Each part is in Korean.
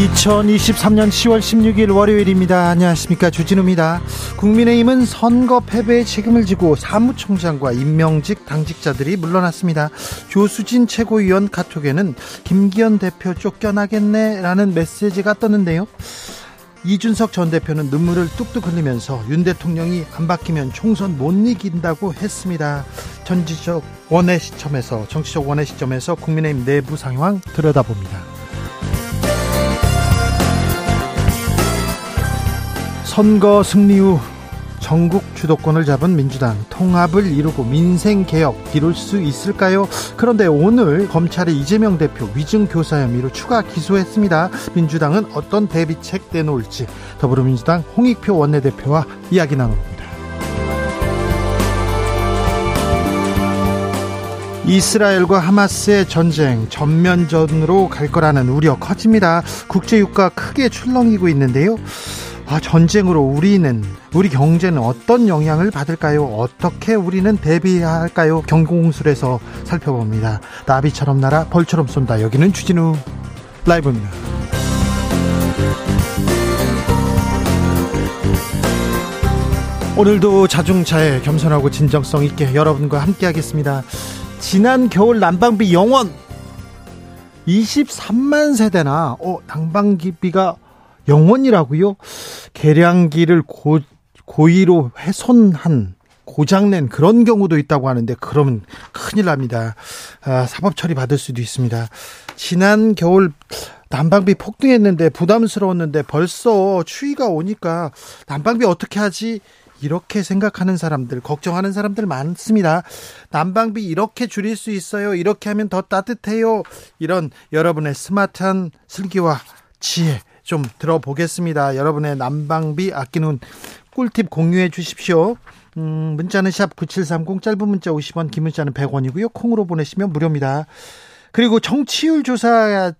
2023년 10월 16일 월요일입니다. 안녕하십니까. 주진우입니다. 국민의힘은 선거 패배의 책임을 지고 사무총장과 임명직 당직자들이 물러났습니다. 조수진 최고위원 카톡에는 김기현 대표 쫓겨나겠네 라는 메시지가 떴는데요. 이준석 전 대표는 눈물을 뚝뚝 흘리면서 윤 대통령이 안 바뀌면 총선 못 이긴다고 했습니다. 전지적 원의 시점에서 정치적 원의 시점에서 국민의힘 내부 상황 들여다봅니다. 선거 승리 후 전국 주도권을 잡은 민주당 통합을 이루고 민생 개혁 이룰 수 있을까요? 그런데 오늘 검찰이 이재명 대표 위증 교사 혐의로 추가 기소했습니다. 민주당은 어떤 대비책 내놓을지 더불어민주당 홍익표 원내대표와 이야기 나눕니다. 이스라엘과 하마스의 전쟁 전면전으로 갈 거라는 우려 커집니다. 국제유가 크게 출렁이고 있는데요. 아, 전쟁으로 우리는 우리 경제는 어떤 영향을 받을까요? 어떻게 우리는 대비해야 할까요? 경공술에서 살펴봅니다. 나비처럼 날아 벌처럼 쏜다. 여기는 주진우 라이브입니다. 오늘도 자중차에 겸손하고 진정성 있게 여러분과 함께 하겠습니다. 지난 겨울 난방비 영원 23만 세대나 어, 난방비가 영원이라고요? 계량기를 고, 고의로 훼손한 고장낸 그런 경우도 있다고 하는데 그러면 큰일 납니다. 아, 사법 처리 받을 수도 있습니다. 지난 겨울 난방비 폭등했는데 부담스러웠는데 벌써 추위가 오니까 난방비 어떻게 하지? 이렇게 생각하는 사람들, 걱정하는 사람들 많습니다. 난방비 이렇게 줄일 수 있어요. 이렇게 하면 더 따뜻해요. 이런 여러분의 스마트한 슬기와 지혜 좀 들어보겠습니다. 여러분의 난방비 아끼는 꿀팁 공유해 주십시오. 음, 문자는 샵 9730 짧은 문자 50원 긴 문자는 100원이고요. 콩으로 보내시면 무료입니다. 그리고 정치율 조사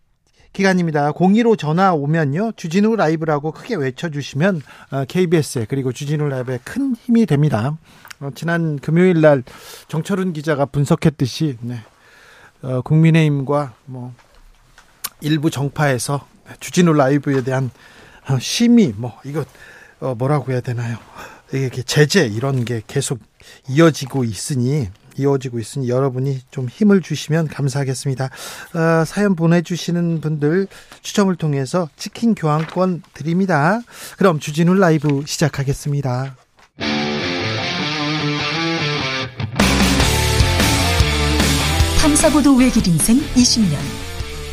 기간입니다. 02로 전화 오면요. 주진우 라이브라고 크게 외쳐주시면 KBS에 어, 그리고 주진우 라이브에 큰 힘이 됩니다. 어, 지난 금요일 날 정철훈 기자가 분석했듯이 네. 어, 국민의힘과 뭐 일부 정파에서 주진우 라이브에 대한 어, 심의 뭐 이거 어, 뭐라고 해야 되나요? 이게 제재 이런 게 계속 이어지고 있으니 이어지고 있으니 여러분이 좀 힘을 주시면 감사하겠습니다. 어, 사연 보내주시는 분들 추첨을 통해서 치킨 교환권 드립니다. 그럼 주진우 라이브 시작하겠습니다. 탐사보도 외길 인생 20년.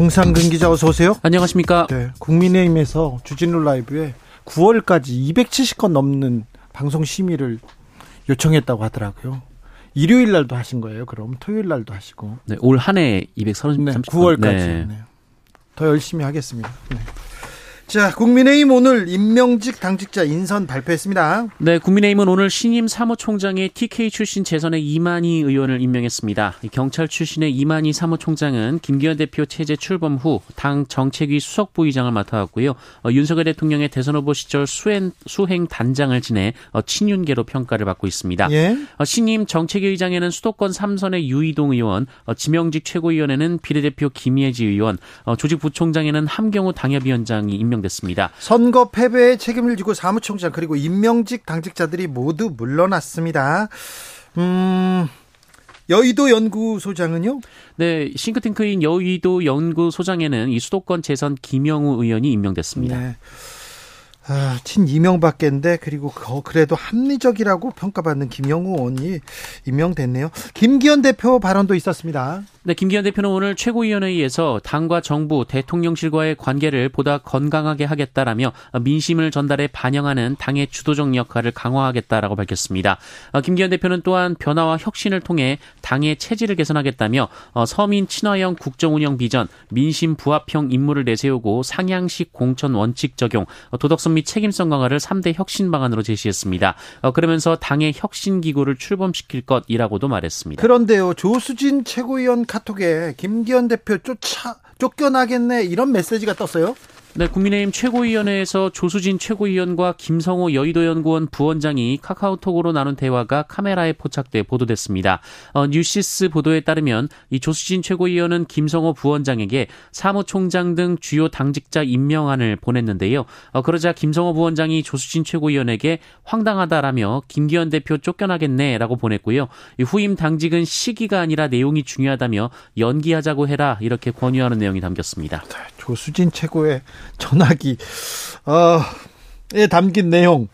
정상근 기자 어서 오세요. 안녕하십니까. 네, 국민의힘에서 주진우 라이브에 9월까지 270건 넘는 방송 심의를 요청했다고 하더라고요. 일요일 날도 하신 거예요. 그럼 토요일 날도 하시고. 네, 올 한 해 230건. 네, 9월까지. 네. 네. 더 열심히 하겠습니다. 네. 자, 국민의힘 오늘 임명직 당직자 인선 발표했습니다. 네, 국민의힘은 오늘 신임 사무총장의 TK 출신 재선의 이만희 의원을 임명했습니다. 경찰 출신의 이만희 사무총장은 김기현 대표 체제 출범 후 당 정책위 수석부의장을 맡아왔고요. 어, 윤석열 대통령의 대선 후보 시절 수행, 수행 단장을 지내 어, 친윤계로 평가를 받고 있습니다. 예? 어, 신임 정책위 의장에는 수도권 3선의 유이동 의원, 어, 지명직 최고위원회는 비례대표 김예지 의원, 어, 조직부총장에는 함경호 당협위원장이 임명 임명됐습니다. 선거 패배에 책임을 지고 사무총장 그리고 임명직 당직자들이 모두 물러났습니다. 음, 여의도 연구소장은요? 네, 싱크탱크인 여의도 연구소장에는 이 수도권 재선 김영우 의원이 임명됐습니다. 네. 아, 친 이명박계인데 그리고 그래도 합리적이라고 평가받는 김영우 의원이 임명됐네요. 김기현 대표 발언도 있었습니다. 네, 김기현 대표는 오늘 최고위원회의에서 당과 정부, 대통령실과의 관계를 보다 건강하게 하겠다라며 민심을 전달해 반영하는 당의 주도적 역할을 강화하겠다라고 밝혔습니다. 어, 김기현 대표는 또한 변화와 혁신을 통해 당의 체질을 개선하겠다며 어, 서민 친화형 국정운영 비전, 민심 부합형 임무를 내세우고 상향식 공천 원칙 적용, 어, 도덕성 및 책임성 강화를 3대 혁신 방안으로 제시했습니다. 그러면서 당의 혁신 기구를 출범시킬 것이라고도 말했습니다. 그런데요, 조수진 최고위원 카톡에 김기현 대표 쫓아 쫓겨나겠네 이런 메시지가 떴어요. 네, 국민의힘 최고위원회에서 조수진 최고위원과 김성호 여의도 연구원 부원장이 카카오톡으로 나눈 대화가 카메라에 포착돼 보도됐습니다. 어, 뉴시스 보도에 따르면 이 조수진 최고위원은 김성호 부원장에게 사무총장 등 주요 당직자 임명안을 보냈는데요. 어, 그러자 김성호 부원장이 조수진 최고위원에게 황당하다라며 김기현 대표 쫓겨나겠네라고 보냈고요. 이 후임 당직은 시기가 아니라 내용이 중요하다며 연기하자고 해라 이렇게 권유하는 내용이 담겼습니다. 네, 조수진 최고의 전화기 어에 담긴 내용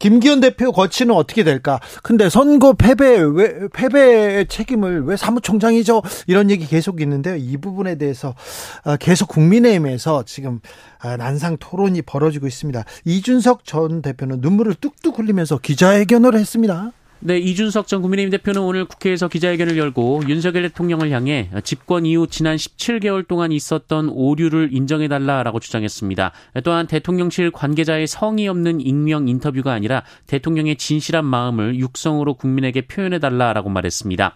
김기현 대표 거치는 어떻게 될까? 근데 선거 패배 왜 패배의 책임을 왜 사무총장이죠? 이런 얘기 계속 있는데요. 이 부분에 대해서 어, 계속 국민의힘에서 지금 아, 난상 토론이 벌어지고 있습니다. 이준석 전 대표는 눈물을 뚝뚝 흘리면서 기자회견을 했습니다. 네, 이준석 전 국민의힘 대표는 오늘 국회에서 기자회견을 열고 윤석열 대통령을 향해 집권 이후 지난 17개월 동안 있었던 오류를 인정해달라라고 주장했습니다. 또한 대통령실 관계자의 성의 없는 익명 인터뷰가 아니라 대통령의 진실한 마음을 육성으로 국민에게 표현해달라라고 말했습니다.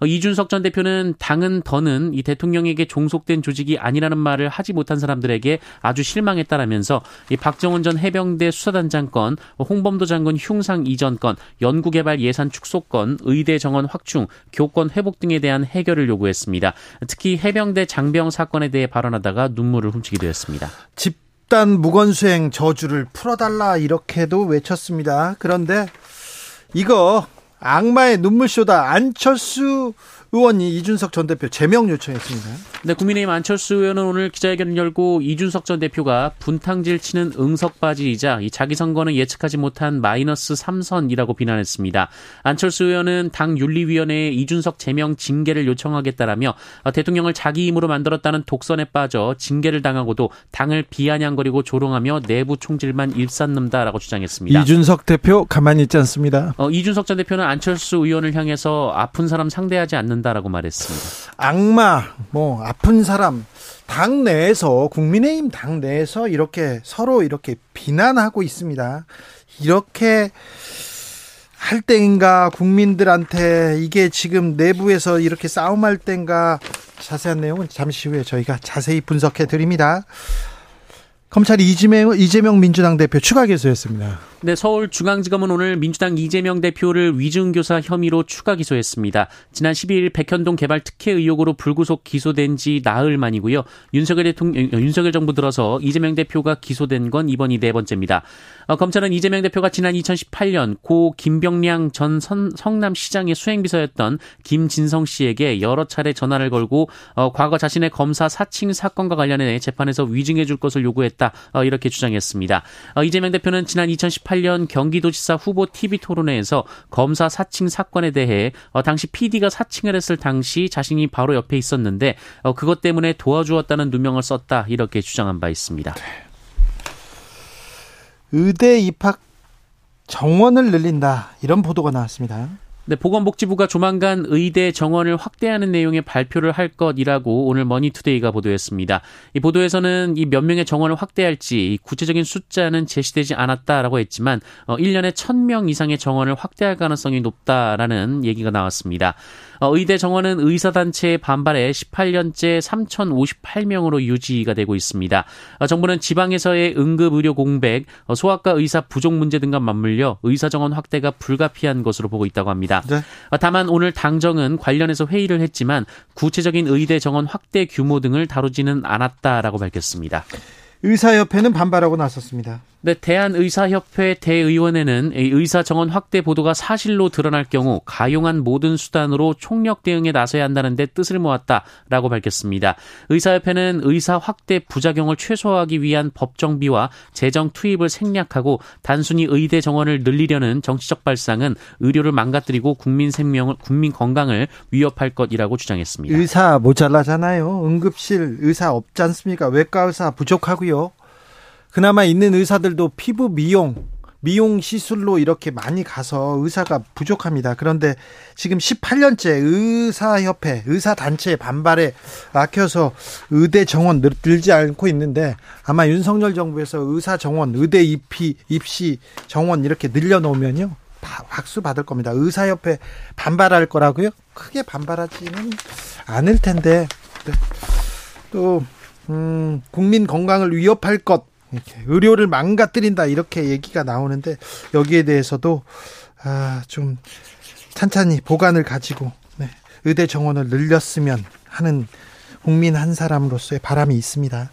어, 이준석 전 대표는 당은 더는 이 대통령에게 종속된 조직이 아니라는 말을 하지 못한 사람들에게 아주 실망했다라면서 이 박정원 전 해병대 수사단장 건, 홍범도 장군 흉상 이전 건, 연구개발 예산 축소 건, 의대 정원 확충, 교권 회복 등에 대한 해결을 요구했습니다. 특히 해병대 장병 사건에 대해 발언하다가 눈물을 훔치기도 했습니다. 집단 무건수행 저주를 풀어달라 이렇게도 외쳤습니다. 그런데 이거 악마의 눈물쇼다. 안철수 의원이 이준석 전 대표 제명 요청했습니다. 네, 국민의힘 안철수 의원은 오늘 기자회견을 열고 이준석 전 대표가 분탕질 치는 응석바지이자 이 자기 선거는 예측하지 못한 마이너스 3선이라고 비난했습니다. 안철수 의원은 당 윤리위원회에 이준석 제명 징계를 요청하겠다라며 대통령을 자기 힘으로 만들었다는 독선에 빠져 징계를 당하고도 당을 비아냥거리고 조롱하며 내부 총질만 일삼는다라고 주장했습니다. 이준석 대표 가만히 있지 않습니다. 어, 이준석 전 대표는 안철수 의원을 향해서 아픈 사람 상대하지 않는다. 한다라고 말했습니다. 악마, 뭐 아픈 사람 당 내에서 국민의힘 당 내에서 이렇게 서로 이렇게 비난하고 있습니다. 이렇게 할 때인가 국민들한테 이게 지금 내부에서 이렇게 싸움할 때인가 자세한 내용은 잠시 후에 저희가 자세히 분석해 드립니다. 검찰이 이재명, 이재명 민주당 대표 추가 기소했습니다. 네, 서울중앙지검은 오늘 민주당 이재명 대표를 위증교사 혐의로 추가 기소했습니다. 지난 12일 백현동 개발 특혜 의혹으로 불구속 기소된 지 나흘 만이고요. 윤석열 대통령, 윤석열 정부 들어서 이재명 대표가 기소된 건 이번이 네 번째입니다. 어, 검찰은 이재명 대표가 지난 2018년 고 김병량 전 선, 성남시장의 수행비서였던 김진성 씨에게 여러 차례 전화를 걸고 어, 과거 자신의 검사 사칭 사건과 관련해 재판에서 위증해 줄 것을 요구했다. 어, 이렇게 주장했습니다. 어, 이재명 대표는 지난 2018 2018년 경기도지사 후보 TV 토론회에서 검사 사칭 사건에 대해 어, 당시 PD가 사칭을 했을 당시 자신이 바로 옆에 있었는데 어, 그것 때문에 도와주었다는 누명을 썼다 이렇게 주장한 바 있습니다. 네. 의대 입학 정원을 늘린다 이런 보도가 나왔습니다. 네, 보건복지부가 조만간 의대 정원을 확대하는 내용의 발표를 할 것이라고 오늘 머니투데이가 보도했습니다. 이 보도에서는 이 몇 명의 정원을 확대할지 구체적인 숫자는 제시되지 않았다라고 했지만 어 1년에 1000명 이상의 정원을 확대할 가능성이 높다라는 얘기가 나왔습니다. 어, 의대 정원은 의사 단체의 반발에 18년째 3,058명으로 유지가 되고 있습니다. 어, 정부는 지방에서의 응급 의료 공백, 어, 소아과 의사 부족 문제 등과 맞물려 의사 정원 확대가 불가피한 것으로 보고 있다고 합니다. 네. 다만 오늘 당정은 관련해서 회의를 했지만 구체적인 의대 정원 확대 규모 등을 다루지는 않았다라고 밝혔습니다. 의사협회는 반발하고 나섰습니다. 네, 대한의사협회 대의원회는 의사 정원 확대 보도가 사실로 드러날 경우 가용한 모든 수단으로 총력 대응에 나서야 한다는데 뜻을 모았다라고 밝혔습니다. 의사협회는 의사 확대 부작용을 최소화하기 위한 법 정비와 재정 투입을 생략하고 단순히 의대 정원을 늘리려는 정치적 발상은 의료를 망가뜨리고 국민 생명을 국민 건강을 위협할 것이라고 주장했습니다. 의사 모자라잖아요. 응급실 의사 없지 않습니까? 외과 의사 부족하고요. 그나마 있는 의사들도 피부 미용, 미용 시술로 이렇게 많이 가서 의사가 부족합니다. 그런데 지금 18년째 의사협회, 의사단체 반발에 막혀서 의대 정원 늘지 않고 있는데 아마 윤석열 정부에서 의사 정원, 의대 입시, 입시 정원 이렇게 늘려놓으면요. 박수 받을 겁니다. 의사협회 반발할 거라고요? 크게 반발하지는 않을 텐데. 네. 또, 음, 국민 건강을 위협할 것, 이렇게 의료를 망가뜨린다 이렇게 얘기가 나오는데 여기에 대해서도 아, 좀 찬찬히 보관을 가지고 네, 의대 정원을 늘렸으면 하는 국민 한 사람으로서의 바람이 있습니다.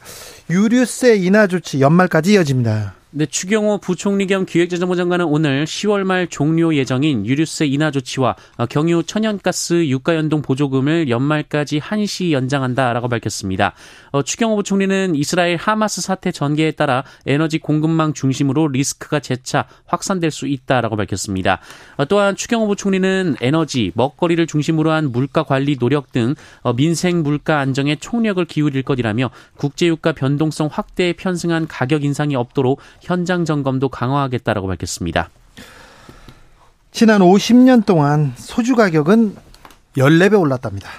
유류세 인하 조치 연말까지 이어집니다. 네, 추경호 부총리 겸 기획재정부 장관은 오늘 10월 말 종료 예정인 유류세 인하 조치와 경유 천연가스 유가 연동 보조금을 연말까지 한시 연장한다라고 밝혔습니다. 어, 추경호 부총리는 이스라엘 하마스 사태 전개에 따라 에너지 공급망 중심으로 리스크가 재차 확산될 수 있다라고 밝혔습니다. 어, 또한 추경호 부총리는 에너지, 먹거리를 중심으로 한 물가 관리 노력 등 어, 민생 물가 안정에 총력을 기울일 것이라며 국제유가 변동성 확대에 편승한 가격 인상이 없도록 현장 점검도 강화하겠다라고 밝혔습니다. 지난 50년 동안 소주 가격은 14배 올랐답니다.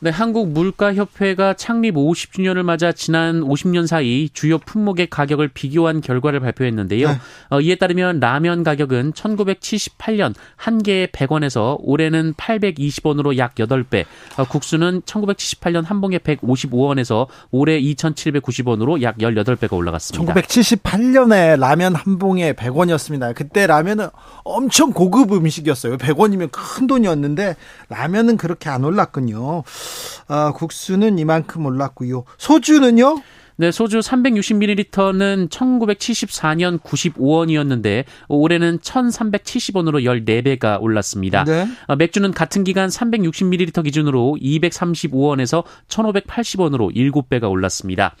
네, 한국 물가협회가 창립 50주년을 맞아 지난 50년 사이 주요 품목의 가격을 비교한 결과를 발표했는데요. 네. 어, 이에 따르면 라면 가격은 1978년 한 개에 100원에서 올해는 820원으로 약 8배, 어, 국수는 1978년 한 봉에 155원에서 올해 2,790원으로 약 18배가 올라갔습니다. 1978년에 라면 한 봉에 100원이었습니다. 그때 라면은 엄청 고급 음식이었어요. 100원이면 큰 돈이었는데 라면은 그렇게 안 올랐군요. 아, 국수는 이만큼 올랐고요. 소주는요? 네, 소주 360ml는 1974년 95원이었는데 올해는 1,370원으로 14배가 올랐습니다. 네. 어, 맥주는 같은 기간 360ml 기준으로 235원에서 1,580원으로 7배가 올랐습니다.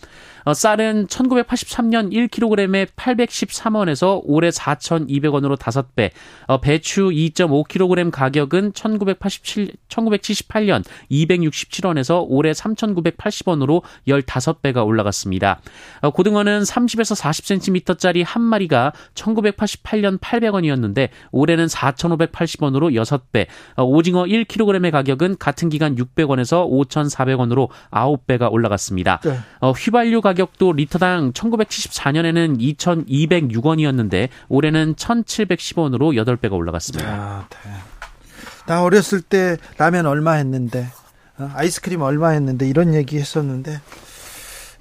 어, 쌀은 1983년 1kg에 813원에서 올해 4,200원으로 5배, 어, 배추 2.5kg 가격은 1987, 1978년 267원에서 올해 3,980원으로 15배가 올라갔습니다. 어, 고등어는 30에서 40cm짜리 한 마리가 1988년 800원이었는데 올해는 4,580원으로 6배, 오징어 1kg의 가격은 같은 기간 600원에서 5,400원으로 9배가 올라갔습니다. 네. 휘발유 가격 가격도 리터당 1974년에는 2,206원이었는데 올해는 1,710원으로 8배가 올라갔습니다. 아, 네. 나 어렸을 때 라면 얼마 했는데 어, 아이스크림 얼마 했는데 이런 얘기 했었는데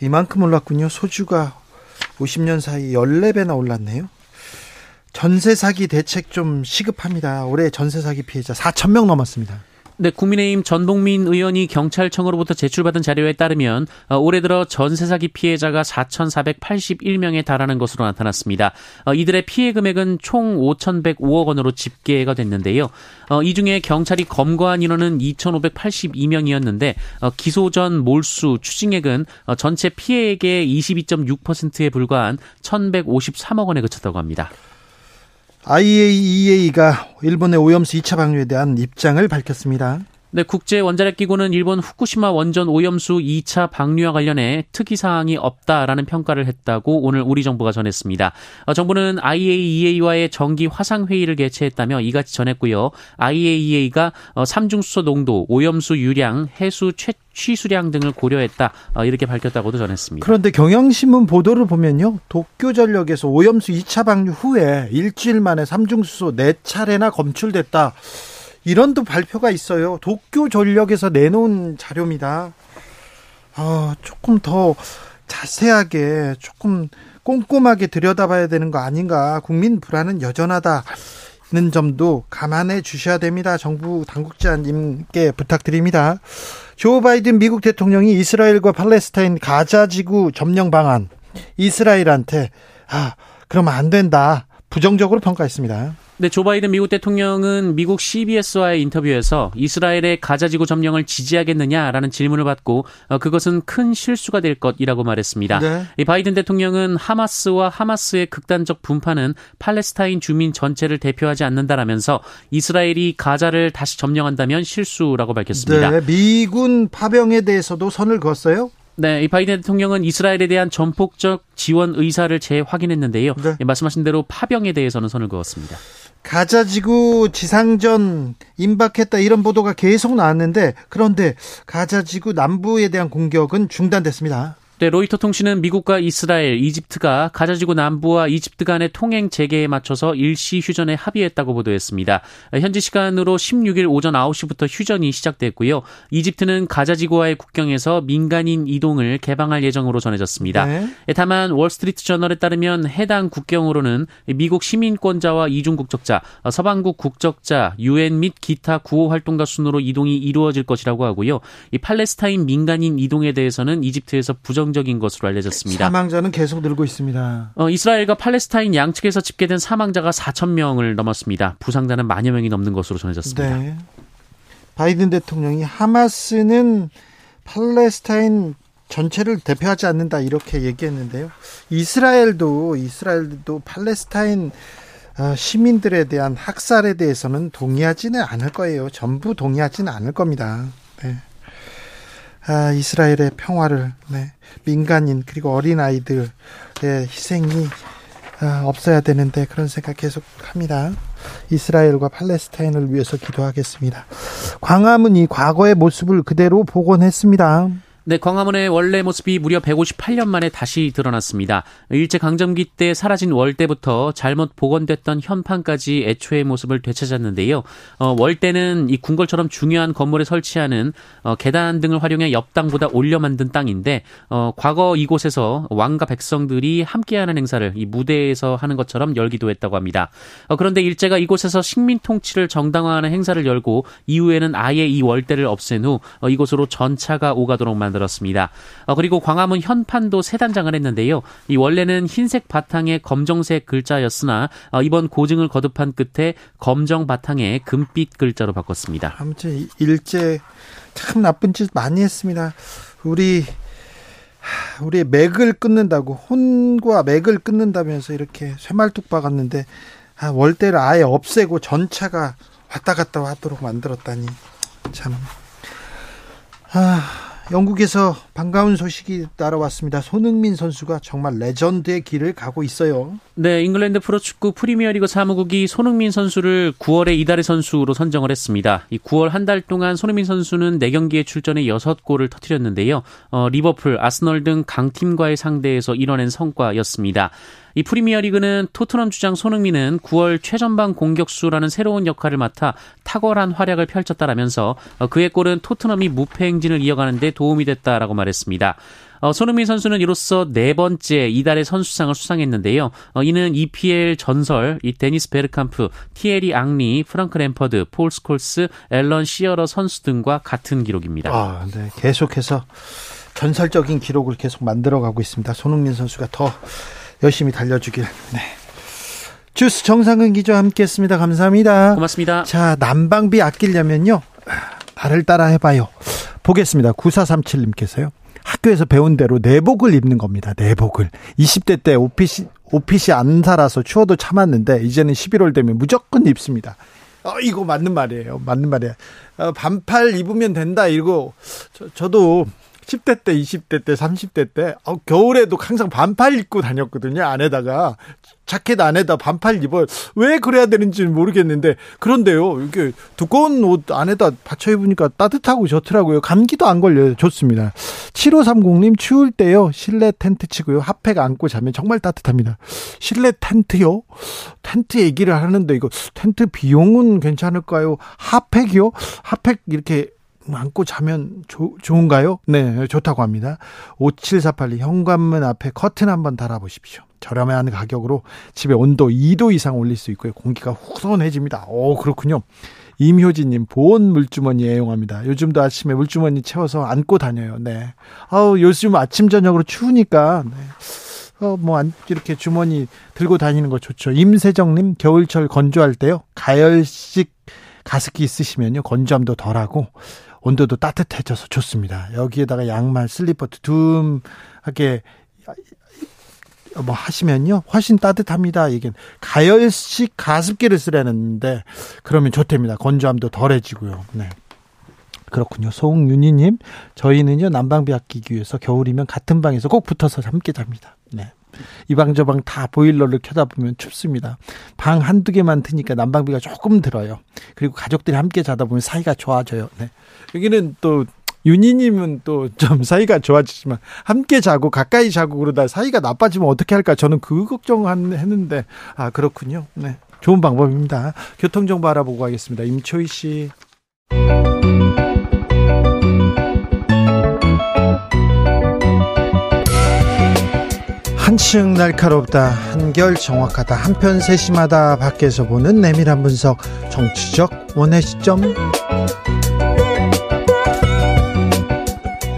이만큼 올랐군요. 소주가 50년 사이 14배나 올랐네요. 전세 사기 대책 좀 시급합니다. 올해 전세 사기 피해자 4천 명 넘었습니다. 네, 국민의힘 전봉민 의원이 경찰청으로부터 제출받은 자료에 따르면 어, 올해 들어 전세 사기 피해자가 4,481명에 달하는 것으로 나타났습니다. 어, 이들의 피해 금액은 총 5,105억 원으로 집계가 됐는데요. 어, 이 중에 경찰이 검거한 인원은 2,582명이었는데 기소 전 몰수 추징액은 전체 피해액의 22.6%에 불과한 1,153억 원에 그쳤다고 합니다. IAEA가 일본의 오염수 2차 방류에 대한 입장을 밝혔습니다. 네, 국제 원자력 기구는 일본 후쿠시마 원전 오염수 2차 방류와 관련해 특이 사항이 없다라는 평가를 했다고 오늘 우리 정부가 전했습니다. 어, 정부는 IAEA와의 정기 화상 회의를 개최했다며 이같이 전했고요. IAEA가 어, 삼중수소 농도, 오염수 유량, 해수 최 취수량 등을 고려했다 어, 이렇게 밝혔다고도 전했습니다. 그런데 경향신문 보도를 보면요. 도쿄 전력에서 오염수 2차 방류 후에 일주일 만에 삼중수소 4 차례나 검출됐다. 이런 또 발표가 있어요. 도쿄 전력에서 내놓은 자료입니다. 아, 조금 더 자세하게 조금 꼼꼼하게 들여다봐야 되는 거 아닌가. 국민 불안은 여전하다. 는 점도 감안해 주셔야 됩니다. 정부 당국자님께 부탁드립니다. 조 바이든 미국 대통령이 이스라엘과 팔레스타인 가자 지구 점령 방안 이스라엘한테 아 그러면 안 된다. 부정적으로 평가했습니다. 네, 조 바이든 미국 대통령은 미국 CBS와의 인터뷰에서 이스라엘의 가자지구 점령을 지지하겠느냐라는 질문을 받고 어, 그것은 큰 실수가 될 것이라고 말했습니다. 네. 이 바이든 대통령은 하마스와 하마스의 극단적 분파는 팔레스타인 주민 전체를 대표하지 않는다라면서 이스라엘이 가자를 다시 점령한다면 실수라고 밝혔습니다. 네, 미군 파병에 대해서도 선을 그었어요? 네, 이 바이든 대통령은 이스라엘에 대한 전폭적 지원 의사를 재확인했는데요. 네. 예, 말씀하신 대로 파병에 대해서는 선을 그었습니다. 가자지구 지상전 임박했다 이런 보도가 계속 나왔는데 그런데 가자지구 남부에 대한 공격은 중단됐습니다. 네, 로이터 통신은 미국과 이스라엘, 이집트가 가자지구 남부와 이집트 간의 통행 재개에 맞춰서 일시 휴전에 합의했다고 보도했습니다. 현지 시간으로 16일 오전 9시부터 휴전이 시작됐고요. 이집트는 가자지구와의 국경에서 민간인 이동을 개방할 예정으로 전해졌습니다. 네. 다만 월스트리트 저널에 따르면 해당 국경으로는 미국 시민권자와 이중 국적자, 서방국 국적자, 유엔 및 기타 구호 활동가 순으로 이동이 이루어질 것이라고 하고요. 이 팔레스타인 민간인 이동에 대해서는 이집트에서 부정 긍정적인 것으로 알려졌습니다. 사망자는 계속 늘고 있습니다. 어, 이스라엘과 팔레스타인 양측에서 집계된 사망자가 4천 명을 넘었습니다. 부상자는 만여 명이 넘는 것으로 전해졌습니다. 네. 바이든 대통령이 하마스는 팔레스타인 전체를 대표하지 않는다 이렇게 얘기했는데요. 이스라엘도 이스라엘도 팔레스타인 어, 시민들에 대한 학살에 대해서는 동의하지는 않을 거예요. 전부 동의하지는 않을 겁니다. 네. 아, 이스라엘의 평화를 네, 민간인 그리고 어린 아이들의 희생이 아, 없어야 되는데 그런 생각 계속 합니다. 이스라엘과 팔레스타인을 위해서 기도하겠습니다. 광화문이 과거의 모습을 그대로 복원했습니다. 네, 광화문의 원래 모습이 무려 158년 만에 다시 드러났습니다. 일제 강점기 때 사라진 월대부터 잘못 복원됐던 현판까지 애초의 모습을 되찾았는데요. 어, 월대는 이 궁궐처럼 중요한 건물에 설치하는 어, 계단 등을 활용해 옆당보다 올려 만든 땅인데 어, 과거 이곳에서 왕과 백성들이 함께하는 행사를 이 무대에서 하는 것처럼 열기도 했다고 합니다. 어, 그런데 일제가 이곳에서 식민 통치를 정당화하는 행사를 열고 이후에는 아예 이 월대를 없앤 후 어, 이곳으로 전차가 오가도록 만들 만들었습니다. 어, 그리고 광화문 현판도 세 단장을 했는데요. 이 원래는 흰색 바탕에 검정색 글자였으나 어, 이번 고증을 거듭한 끝에 검정 바탕에 금빛 글자로 바꿨습니다. 아무튼 일제 참 나쁜 짓 많이 했습니다. 우리 우리 맥을 끊는다고 혼과 맥을 끊는다면서 이렇게 쇠말뚝 박았는데 아, 월대를 아예 없애고 전차가 왔다 갔다 하도록 만들었다니 참 아, 영국에서 반가운 소식이 따라왔습니다. 손흥민 선수가 정말 레전드의 길을 가고 있어요. 네, 잉글랜드 프로축구 프리미어리그 사무국이 손흥민 선수를 9월에 이달의 선수로 선정을 했습니다. 이 9월 한 달 동안 손흥민 선수는 4경기에 출전해 6골을 터뜨렸는데요. 어, 리버풀, 아스널 등 강팀과의 상대에서 이뤄낸 성과였습니다. 이 프리미어 리그는 토트넘 주장 손흥민은 9월 최전방 공격수라는 새로운 역할을 맡아 탁월한 활약을 펼쳤다라면서 어, 그의 골은 토트넘이 무패 행진을 이어가는 데 도움이 됐다라고 말했습니다. 어, 손흥민 선수는 이로써 네 번째 이달의 선수상을 수상했는데요. 어, 이는 EPL 전설 이 데니스 베르캄프, 티에리 앙리, 프랑크 램퍼드, 폴 스콜스, 앨런 시어러 선수 등과 같은 기록입니다. 아, 네. 계속해서 전설적인 기록을 계속 만들어가고 있습니다. 손흥민 선수가 더 열심히 달려주길. 네. 주스 정상근 기자와 함께했습니다. 감사합니다. 고맙습니다. 자 난방비 아끼려면요 나를 따라 해봐요. 보겠습니다. 9437님께서요. 학교에서 배운 대로 내복을 입는 겁니다. 내복을. 20대 때 오핏이, 오핏이 안 살아서 추워도 참았는데 이제는 11월 되면 무조건 입습니다. 어, 이거 맞는 말이에요. 맞는 말이에요. 어, 반팔 입으면 된다. 이거 저, 저도 10대 때, 20대 때, 30대 때, 어, 겨울에도 항상 반팔 입고 다녔거든요. 안에다가. 자켓 안에다 반팔 입어. 왜 그래야 되는지는 모르겠는데. 그런데요, 이게 두꺼운 옷 안에다 받쳐 입으니까 따뜻하고 좋더라고요. 감기도 안 걸려요. 좋습니다. 7530님, 추울 때요, 실내 텐트 치고요. 핫팩 안고 자면 정말 따뜻합니다. 실내 텐트요? 텐트 얘기를 하는데 이거 텐트 비용은 괜찮을까요? 핫팩이요? 핫팩 이렇게 안고 자면 조, 좋은가요? 네, 좋다고 합니다. 5748 현관문 앞에 커튼 한번 달아보십시오. 저렴한 가격으로 집에 온도 2도 이상 올릴 수 있고요. 공기가 후선해집니다. 오, 그렇군요. 임효진님, 보온 물주머니 애용합니다. 요즘도 아침에 물주머니 채워서 안고 다녀요. 네. 아우, 요즘 아침, 저녁으로 추우니까, 네. 어, 뭐, 안, 이렇게 주머니 들고 다니는 거 좋죠. 임세정님, 겨울철 건조할 때요. 가열식 가습기 쓰시면요. 건조함도 덜하고, 온도도 따뜻해져서 좋습니다. 여기에다가 양말, 슬리퍼 두툼하게 뭐 하시면요 훨씬 따뜻합니다. 이게 가열식 가습기를 쓰려는데 그러면 좋답니다. 건조함도 덜해지고요. 네. 그렇군요. 송윤희님, 저희는요 난방비 아끼기 위해서 겨울이면 같은 방에서 꼭 붙어서 함께 잡니다. 네. 이방저방 다 보일러를 켜다 보면 춥습니다. 방 한두 개만 트니까 난방비가 조금 들어요. 그리고 가족들이 함께 자다 보면 사이가 좋아져요. 네. 여기는 또 윤희님은 또 좀 사이가 좋아지지만 함께 자고 가까이 자고 그러다 사이가 나빠지면 어떻게 할까 저는 그 걱정했는데 아 그렇군요. 네. 좋은 방법입니다. 교통 정보 알아보고 가겠습니다. 임초희 씨. 한층 날카롭다 한결 정확하다 한편 세심하다 밖에서 보는 내밀한 분석 정치적 원의 시점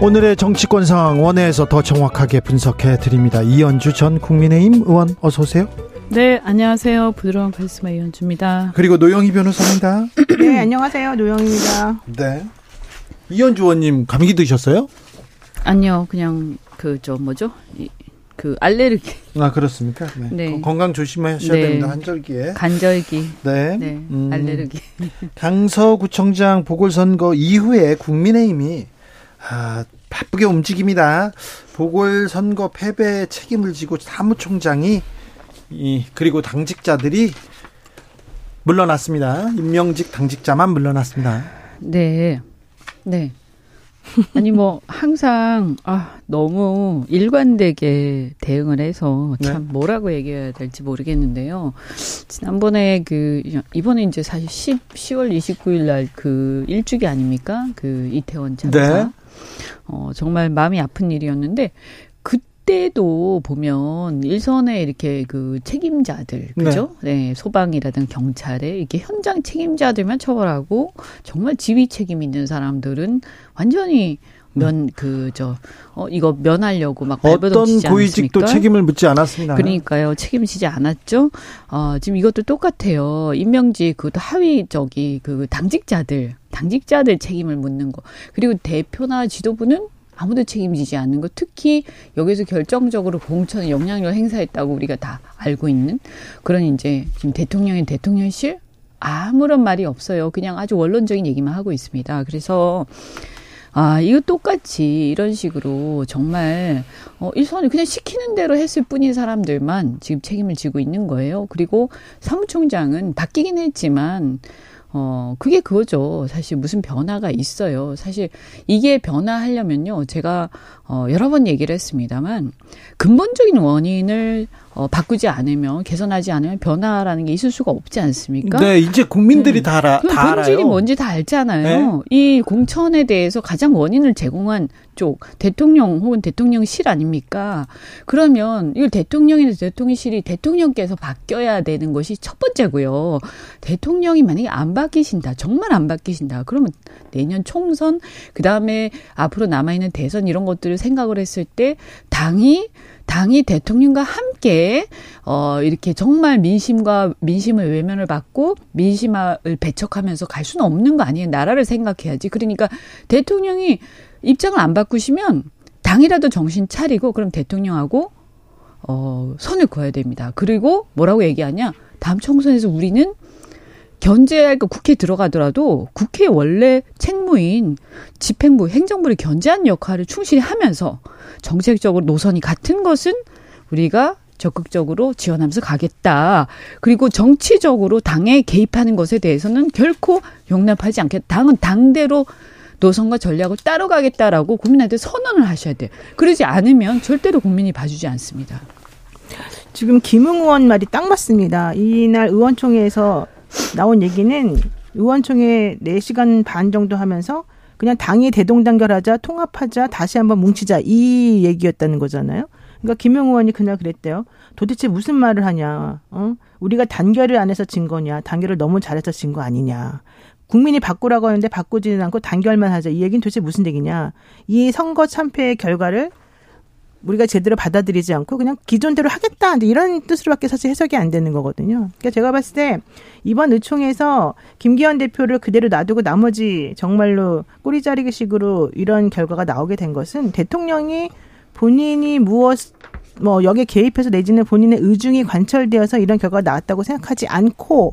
오늘의 정치권 상황 원회에서 더 정확하게 분석해 드립니다. 이현주 전 국민의힘 의원 어서 오세요. 네, 안녕하세요. 부드러운 카리스마 이현주입니다. 그리고 노영희 변호사입니다. 네, 안녕하세요. 노영입니다. 네. 이현주 의원님 감기 드셨어요? 아니요, 그냥 그 저 뭐죠? 이, 그 알레르기. 아 그렇습니까? 네. 네. 건강 조심하셔야 네. 됩니다. 한절기에. 간절기. 네. 네, 음. 알레르기. 강서구청장 보궐선거 이후에 국민의힘이 아, 바쁘게 움직입니다. 보궐선거 패배 책임을 지고 사무총장이 이 그리고 당직자들이 물러났습니다. 임명직 당직자만 물러났습니다. 네. 네. 아니 뭐 항상 아 너무 일관되게 대응을 해서 참 네. 뭐라고 얘기해야 될지 모르겠는데요. 지난번에 그 이번에 이제 사실 10, 10월 29일 날 그 일주기 아닙니까? 그 이태원 참사. 네. 어 정말 마음이 아픈 일이었는데 그 때도 보면 일선에 이렇게 그 책임자들 그죠? 네, 소방이라든 경찰에 이렇게 현장 책임자들만 처벌하고 정말 지휘 책임 있는 사람들은 완전히 면 그 저어 이거 면하려고 막 발버둥 어떤 고위직도 않았습니까? 책임을 묻지 않았습니다. 그러니까요. 책임지지 않았죠. 어, 지금 이것도 똑같아요. 임명직 그것도 하위 저기 그 당직자들 당직자들 책임을 묻는 거. 그리고 대표나 지도부는 아무도 책임지지 않는 거. 특히 여기서 결정적으로 공천에 영향력을 행사했다고 우리가 다 알고 있는 그런 이제 지금 대통령의 대통령실 아무런 말이 없어요. 그냥 아주 원론적인 얘기만 하고 있습니다. 그래서 아, 이거 똑같이 이런 식으로 정말, 어, 일선을 그냥 시키는 대로 했을 뿐인 사람들만 지금 책임을 지고 있는 거예요. 그리고 사무총장은 바뀌긴 했지만, 어, 그게 그거죠. 사실 무슨 변화가 있어요. 사실 이게 변화하려면요. 제가, 어, 여러 번 얘기를 했습니다만, 근본적인 원인을 어, 바꾸지 않으면, 개선하지 않으면 변화라는 게 있을 수가 없지 않습니까? 네, 이제 국민들이 다, 알아, 그다 본질이 알아요. 뭔지 다 알잖아요. 이 공천에 대해서 가장 원인을 제공한 쪽 대통령 혹은 대통령실 아닙니까? 그러면 이걸 대통령이나 대통령실이 대통령께서 바뀌어야 되는 것이 첫 번째고요. 대통령이 만약에 안 바뀌신다, 정말 안 바뀌신다. 그러면 내년 총선 그 다음에 앞으로 남아 있는 대선 이런 것들을 생각을 했을 때 당이 당이 대통령과 함께 어 이렇게 정말 민심과 민심의 외면을 받고 민심을 배척하면서 갈 수는 없는 거 아니에요. 나라를 생각해야지. 그러니까 대통령이 입장을 안 바꾸시면 당이라도 정신 차리고 그럼 대통령하고 어 선을 그어야 됩니다. 그리고 뭐라고 얘기하냐? 다음 총선에서 우리는 견제할 거 국회에 들어가더라도 국회 원래 책무인 집행부, 행정부를 견제하는 역할을 충실히 하면서 정책적으로 노선이 같은 것은 우리가 적극적으로 지원하면서 가겠다. 그리고 정치적으로 당에 개입하는 것에 대해서는 결코 용납하지 않겠다. 당은 당대로 노선과 전략을 따로 가겠다라고 국민한테 선언을 하셔야 돼요. 그러지 않으면 절대로 국민이 봐주지 않습니다. 지금 김웅 의원 말이 딱 맞습니다. 이날 의원총회에서 나온 얘기는 의원총회 4시간 반 정도 하면서 그냥 당이 대동단결하자, 통합하자, 다시 한번 뭉치자 이 얘기였다는 거잖아요. 그러니까 김용 의원이 그날 그랬대요. 도대체 무슨 말을 하냐? 어? 우리가 단결을 안 해서 진 거냐? 단결을 너무 잘해서 진 거 아니냐? 국민이 바꾸라고 하는데 바꾸지는 않고 단결만 하자. 이 얘기는 도대체 무슨 얘기냐? 이 선거 참패의 결과를 우리가 제대로 받아들이지 않고 그냥 기존대로 하겠다 이런 뜻으로밖에 사실 해석이 안 되는 거거든요. 그러니까 제가 봤을 때 이번 의총에서 김기현 대표를 그대로 놔두고 나머지 정말로 꼬리 자르기 식으로 이런 결과가 나오게 된 것은 대통령이 본인이 무엇 뭐 여기에 개입해서 내지는 본인의 의중이 관철되어서 이런 결과가 나왔다고 생각하지 않고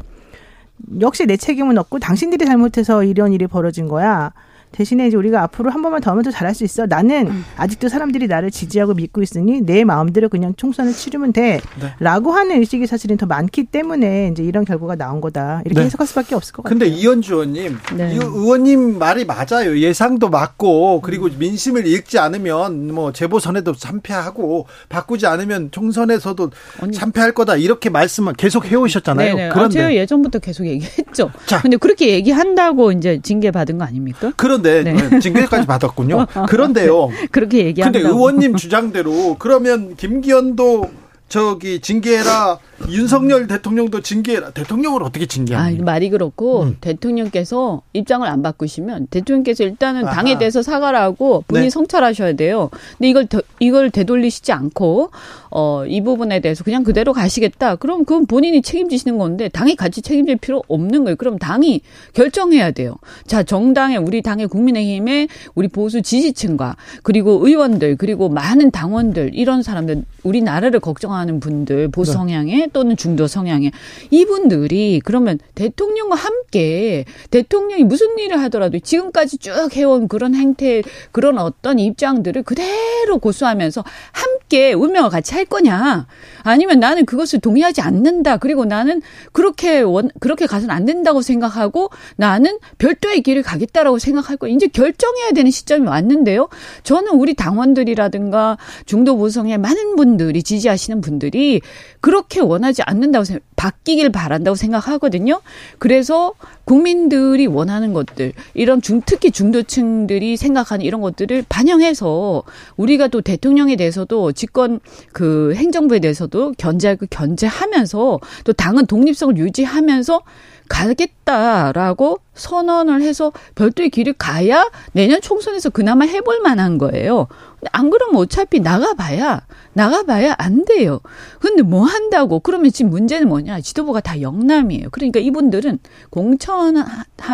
역시 내 책임은 없고 당신들이 잘못해서 이런 일이 벌어진 거야. 대신에 이제 우리가 앞으로 한 번만 더 하면 더 잘할 수 있어. 나는 음. 아직도 사람들이 나를 지지하고 믿고 있으니 내 마음대로 그냥 총선을 치르면 돼. 네. 라고 하는 의식이 사실은 더 많기 때문에 이제 이런 결과가 나온 거다. 이렇게 네. 해석할 수밖에 없을 것 같아요. 근데 이현주 의원님, 네. 이 의원님 말이 맞아요. 예상도 맞고 그리고 민심을 읽지 않으면 뭐 재보선에도 참패하고 바꾸지 않으면 총선에서도 언니. 참패할 거다 이렇게 말씀을 계속 해 오셨잖아요. 네네. 아, 그런데 제가 예전부터 계속 얘기했죠. 자. 근데 그렇게 얘기한다고 이제 징계 받은 거 아닙니까? 그런 데 네. 징계까지 받았군요. 그런데요. 그렇게 얘기한다고. 근데 의원님 주장대로 그러면 김기현도 저기 징계해라 윤석열 대통령도 징계해라 대통령을 어떻게 아, 징계합니까? 말이 그렇고 음. 대통령께서 입장을 안 바꾸시면 대통령께서 일단은 아하. 당에 대해서 사과를 하고 본인 네. 성찰하셔야 돼요. 근데 이걸 더, 이걸 되돌리시지 않고 어, 이 부분에 대해서 그냥 그대로 가시겠다. 그럼 그건 본인이 책임지시는 건데 당이 같이 책임질 필요 없는 거예요. 그럼 당이 결정해야 돼요. 자, 정당의 우리 당의 국민의힘의 우리 보수 지지층과 그리고 의원들 그리고 많은 당원들 이런 사람들 우리 나라를 걱정하는 분들 보수 네. 성향의 또는 중도 성향의 이분들이 그러면 대통령과 함께 대통령이 무슨 일을 하더라도 지금까지 쭉 해온 그런 행태 그런 어떤 입장들을 그대로 고수하면서 함께 운명을 같이 할 거냐? 아니면 나는 그것을 동의하지 않는다. 그리고 나는 그렇게 원 그렇게 가서는 안 된다고 생각하고 나는 별도의 길을 가겠다라고 생각할 거 이제 결정해야 되는 시점이 왔는데요. 저는 우리 당원들이라든가 중도 보성의 많은 분들이 지지하시는 분들이 그렇게 원하지 않는다고 생각, 바뀌길 바란다고 생각하거든요. 그래서 국민들이 원하는 것들, 이런 중, 특히 중도층들이 생각하는 이런 것들을 반영해서 우리가 또 대통령에 대해서도 집권 그 행정부에 대해서도 견제하고 견제하면서 또 당은 독립성을 유지하면서 가겠다라고 선언을 해서 별도의 길을 가야 내년 총선에서 그나마 해볼 만한 거예요. 안 그러면 어차피 나가봐야 나가봐야 안 돼요. 근데 뭐 한다고? 그러면 지금 문제는 뭐냐? 지도부가 다 영남이에요. 그러니까 이분들은 공천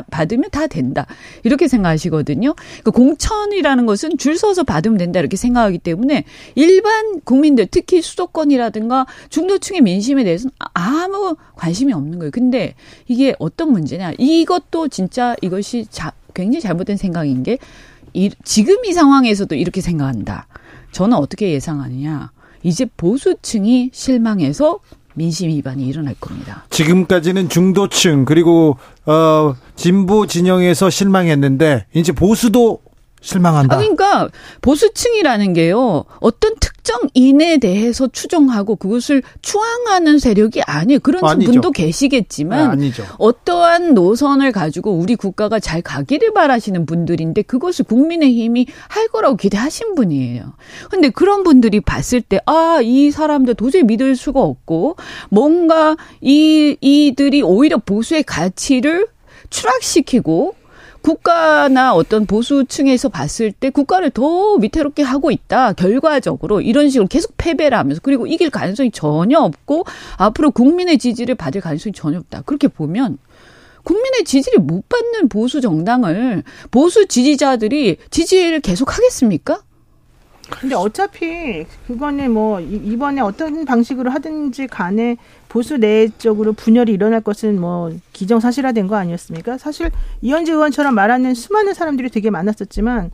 받으면 다 된다 이렇게 생각하시거든요. 그 공천이라는 것은 줄 서서 받으면 된다 이렇게 생각하기 때문에 일반 국민들 특히 수도권이라든가 중도층의 민심에 대해서는 아무 관심이 없는 거예요. 근데 이게 어떤 문제냐? 이것도 진짜 이것이 자, 굉장히 잘못된 생각인 게 이, 지금 이 상황에서도 이렇게 생각한다. 저는 어떻게 예상하느냐? 이제 보수층이 실망해서 민심 위반이 일어날 겁니다. 지금까지는 중도층 그리고 어 진보 진영에서 실망했는데 이제 보수도 실망한다. 아, 그러니까 보수층이라는 게요. 어떤 특정 인에 대해서 추종하고 그것을 추앙하는 세력이 아니에요. 그런 아니죠. 분도 계시겠지만 아, 아니죠. 어떠한 노선을 가지고 우리 국가가 잘 가기를 바라시는 분들인데 그것을 국민의힘이 할 거라고 기대하신 분이에요. 근데 그런 분들이 봤을 때, 아, 이 사람들 도저히 믿을 수가 없고, 뭔가 이, 이들이 오히려 보수의 가치를 추락시키고, 국가나 어떤 보수층에서 봤을 때 국가를 더 위태롭게 하고 있다. 결과적으로 이런 식으로 계속 패배를 하면서 그리고 이길 가능성이 전혀 없고 앞으로 국민의 지지를 받을 가능성이 전혀 없다. 그렇게 보면 국민의 지지를 못 받는 보수 정당을 보수 지지자들이 지지를 계속 하겠습니까? 근데 어차피 그거는 뭐 이- 이번에 어떤 방식으로 하든지 간에 보수 내적으로 분열이 일어날 것은 뭐 기정사실화된 거 아니었습니까? 사실 이현주 의원처럼 말하는 수많은 사람들이 되게 많았었지만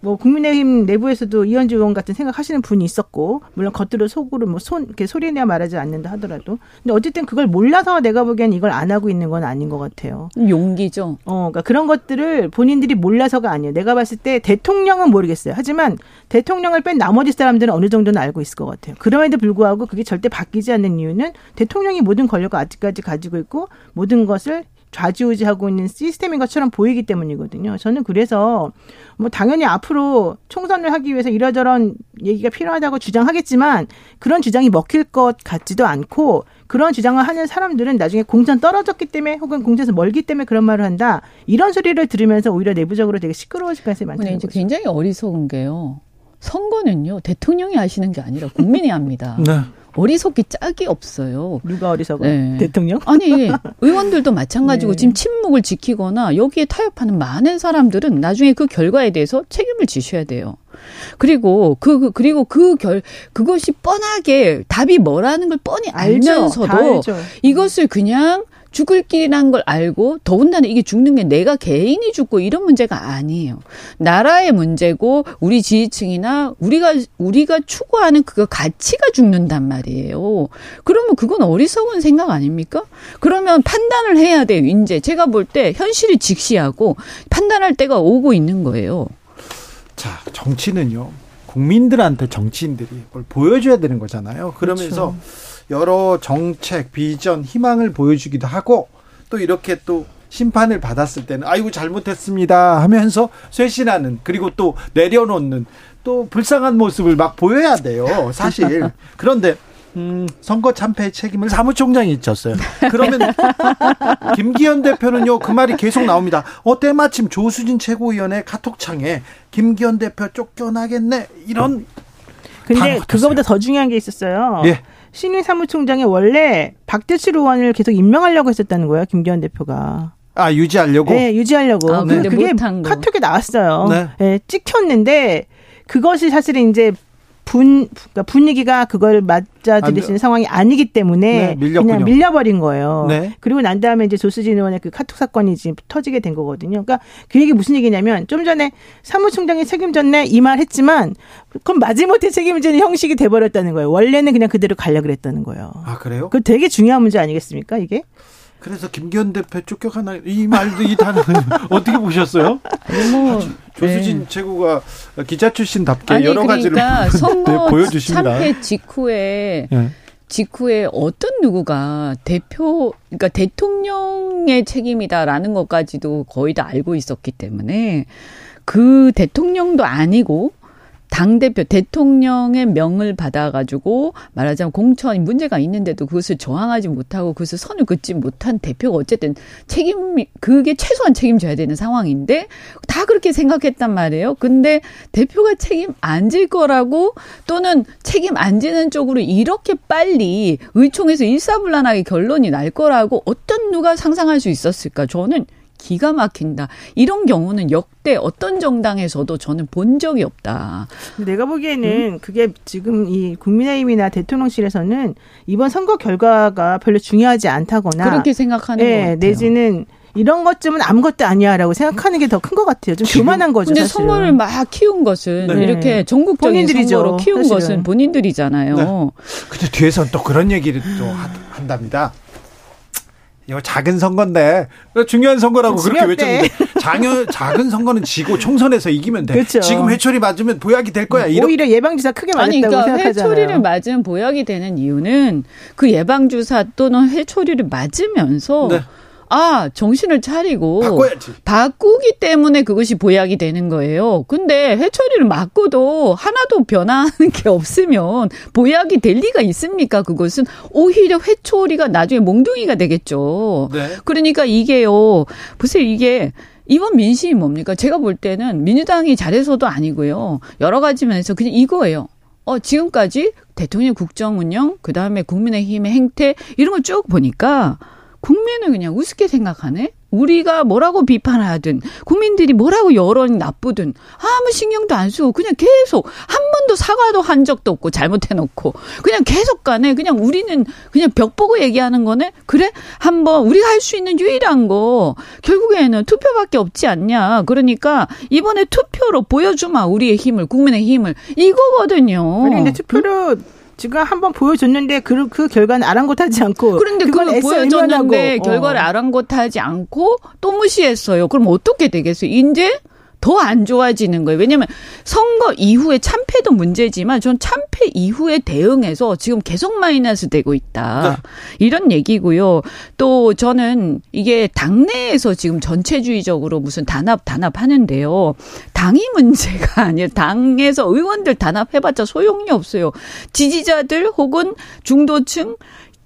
뭐 국민의힘 내부에서도 이현주 의원 같은 생각하시는 분이 있었고 물론 겉으로 속으로 뭐손 이렇게 소리내야 말하지 않는다 하더라도 근데 어쨌든 그걸 몰라서 내가 보기엔 이걸 안 하고 있는 건 아닌 것 같아요. 용기죠. 어, 그러니까 그런 것들을 본인들이 몰라서가 아니에요. 내가 봤을 때 대통령은 모르겠어요. 하지만 대통령을 뺀 나머지 사람들은 어느 정도는 알고 있을 것 같아요. 그럼에도 불구하고 그게 절대 바뀌지 않는 이유는 대통령이 모든 권력을 아직까지 가지고 있고 모든 것을 좌지우지하고 있는 시스템인 것처럼 보이기 때문이거든요. 저는 그래서 뭐 당연히 앞으로 총선을 하기 위해서 이러저런 얘기가 필요하다고 주장하겠지만 그런 주장이 먹힐 것 같지도 않고 그런 주장을 하는 사람들은 나중에 공천 떨어졌기 때문에 혹은 공천에서 멀기 때문에 그런 말을 한다. 이런 소리를 들으면서 오히려 내부적으로 되게 시끄러워질 가능성이 많다는 이제 거죠. 굉장히 어리석은 게요. 선거는요 대통령이 하시는 게 아니라 국민이 합니다. 네. 어리석기 짝이 없어요. 누가 어리석어? 네. 대통령? 아니 의원들도 마찬가지고 네. 지금 침묵을 지키거나 여기에 타협하는 많은 사람들은 나중에 그 결과에 대해서 책임을 지셔야 돼요. 그리고 그 그- 그리고 그 결 그것이 뻔하게 답이 뭐라는 걸 뻔히 알죠. 다 알면서도 알죠. 이것을 그냥 죽을 길이라는 걸 알고 더군다나 이게 죽는 게 내가 개인이 죽고 이런 문제가 아니에요. 나라의 문제고 우리 지지층이나 우리가 우리가 추구하는 그 가치가 죽는단 말이에요. 그러면 그건 어리석은 생각 아닙니까? 그러면 판단을 해야 돼요. 이제 제가 볼 때 현실이 직시하고 판단할 때가 오고 있는 거예요. 자, 정치는요. 국민들한테 정치인들이 뭘 보여줘야 되는 거잖아요. 그러면서 여러 정책, 비전, 희망을 보여주기도 하고 또 이렇게 또 심판을 받았을 때는 아이고 잘못했습니다 하면서 쇄신하는 그리고 또 내려놓는 또 불쌍한 모습을 막 보여야 돼요. 사실. 그런데 음, 선거 참패의 책임을 사무총장이 졌어요. 그러면 김기현 대표는요 그 말이 계속 나옵니다. 어 때마침 조수진 최고위원의 카톡창에 김기현 대표 쫓겨나겠네 이런 근데 다 그거보다 더 중요한 게 있었어요. 예. 신임 사무총장이 원래 박대출 의원을 계속 임명하려고 했었다는 거예요. 김기현 대표가. 아 유지하려고 네, 유지하려고. 아, 근데 그게. 카톡에 나왔어요. 네. 네, 찍혔는데 그것이 사실은 이제 분 그러니까 분위기가 그걸 맞아들일 수 있는 상황이 아니기 때문에 네. 그냥 밀려버린 거예요. 네. 그리고 난 다음에 이제 조수진 의원의 그 카톡 사건이 지금 터지게 된 거거든요. 그러니까 그 얘기 무슨 얘기냐면 좀 전에 사무총장이 책임졌네 이 말 했지만 그럼 마지못해 책임지는 형식이 돼버렸다는 거예요. 원래는 그냥 그대로 가려 그랬다는 거예요. 아 그래요? 그 되게 중요한 문제 아니겠습니까 이게? 그래서 김기현 대표 쫓겨가나 이 말도 이 단어 어떻게 보셨어요? 뭐 조수진 최고가 기자 출신답게 아니 여러 가지를 그러니까 선거 네, 보여주십니다. 참패 직후에 예. 직후에 어떤 누구가 대표 그러니까 대통령의 책임이다라는 것까지도 거의 다 알고 있었기 때문에 그 대통령도 아니고 당 대표 대통령의 명을 받아가지고 말하자면 공천이 문제가 있는데도 그것을 저항하지 못하고 그것을 선을 긋지 못한 대표가 어쨌든 책임 그게 최소한 책임져야 되는 상황인데 다 그렇게 생각했단 말이에요. 근데 대표가 책임 안 질 거라고 또는 책임 안 지는 쪽으로 이렇게 빨리 의총에서 일사불란하게 결론이 날 거라고 어떤 누가 상상할 수 있었을까? 저는 기가 막힌다. 이런 경우는 역대 어떤 정당에서도 저는 본 적이 없다. 내가 보기에는 그게 지금 이 국민의힘이나 대통령실에서는 이번 선거 결과가 별로 중요하지 않다거나 그렇게 생각하는 것 예, 같아요. 내지는 이런 것쯤은 아무것도 아니야라고 생각하는 게 더 큰 것 같아요. 좀 교만한 거죠. 근데 사실은. 선거를 막 키운 것은 네. 이렇게 전국적인 본인들이죠, 선거로 키운 사실은. 것은 본인들이잖아요. 네. 근데 뒤에서는 또 그런 얘기를 또 하- 한답니다. 이거 작은 선거인데 중요한 선거라고 그렇게. 외쳤는데 작은 작은 선거는 지고 총선에서 이기면 돼. 그렇죠. 지금 회초리 맞으면 보약이 될 거야. 이런 오히려 예방 주사 크게 맞았다고 아니, 그러니까 생각하잖아요. 회초리를 맞으면 보약이 되는 이유는 그 예방 주사 또는 회초리를 맞으면서 네. 아, 정신을 차리고 바꿔야지. 바꾸기 때문에 그것이 보약이 되는 거예요. 근데 회초리를 맞고도 하나도 변화하는 게 없으면 보약이 될 리가 있습니까? 그것은 오히려 회초리가 나중에 몽둥이가 되겠죠. 네. 그러니까 이게요. 보세요. 이게 이번 민심이 뭡니까? 제가 볼 때는 민주당이 잘해서도 아니고요. 여러 가지 면에서 그냥 이거예요. 어, 지금까지 대통령 국정 운영, 그 다음에 국민의힘의 행태, 이런 걸 쭉 보니까 국민을 그냥 우습게 생각하네? 우리가 뭐라고 비판하든, 국민들이 뭐라고 여론이 나쁘든, 아무 신경도 안 쓰고, 그냥 계속, 한 번도 사과도 한 적도 없고, 잘못해놓고, 그냥 계속 가네. 그냥 우리는 그냥 벽 보고 얘기하는 거네? 그래? 한 번, 우리가 할 수 있는 유일한 거, 결국에는 투표밖에 없지 않냐. 그러니까, 이번에 투표로 보여주마, 우리의 힘을, 국민의 힘을. 이거거든요. 아니, 근데 투표로 지금 한번 보여줬는데 그, 그 결과는 아랑곳하지 않고 그런데 그걸 보여줬는데 외면하고. 결과를 어. 아랑곳하지 않고 또 무시했어요. 그럼 어떻게 되겠어요? 이제 더 안 좋아지는 거예요. 왜냐하면 선거 이후에 참패도 문제지만 전 참패 이후에 대응해서 지금 계속 마이너스 되고 있다. 이런 얘기고요. 또 저는 이게 당내에서 지금 전체주의적으로 무슨 단합 단합 하는데요. 당이 문제가 아니에요. 당에서 의원들 단합해봤자 소용이 없어요. 지지자들 혹은 중도층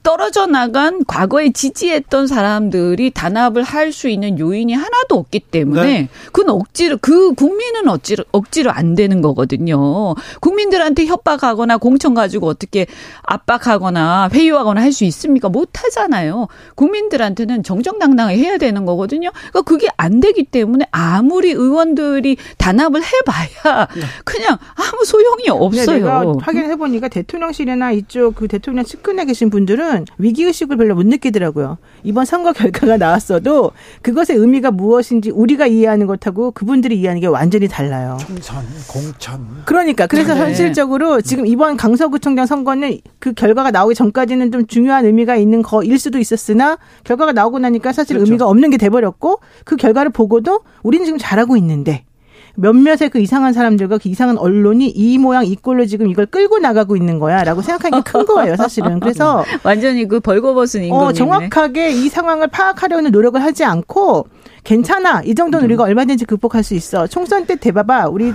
떨어져 나간 과거에 지지했던 사람들이 단합을 할 수 있는 요인이 하나도 없기 때문에 네. 그건 억지로 그 국민은 억지로 억지로 안 되는 거거든요. 국민들한테 협박하거나 공천 가지고 어떻게 압박하거나 회유하거나 할 수 있습니까? 못 하잖아요. 국민들한테는 정정당당하게 해야 되는 거거든요. 그러니까 그게 안 되기 때문에 아무리 의원들이 단합을 해봐야 그냥 아무 소용이 근데 없어요. 내가 확인해 보니까 대통령실이나 이쪽 그 대통령 측근에 계신 분들은 위기 의식을 별로 못 느끼더라고요. 이번 선거 결과가 나왔어도 그것의 의미가 무엇인지 우리가 이해하는 것하고 그분들이 이해하는 게 완전히 달라요. 총선, 공천. 그러니까 그래서 네. 현실적으로 지금 이번 강서구청장 선거는 그 결과가 나오기 전까지는 좀 중요한 의미가 있는 거일 수도 있었으나 결과가 나오고 나니까 사실 그렇죠. 의미가 없는 게 돼버렸고 그 결과를 보고도 우리는 지금 잘하고 있는데 몇몇의 그 이상한 사람들과 그 이상한 언론이 이 모양 이 꼴로 지금 이걸 끌고 나가고 있는 거야라고 생각하는 게 큰 거예요 사실은. 그래서 완전히 그 벌거벗은 임금님이네. 어, 정확하게 이 상황을 파악하려는 노력을 하지 않고 괜찮아 이 정도는 우리가 얼마든지 극복할 수 있어. 총선 때 대봐봐. 우리를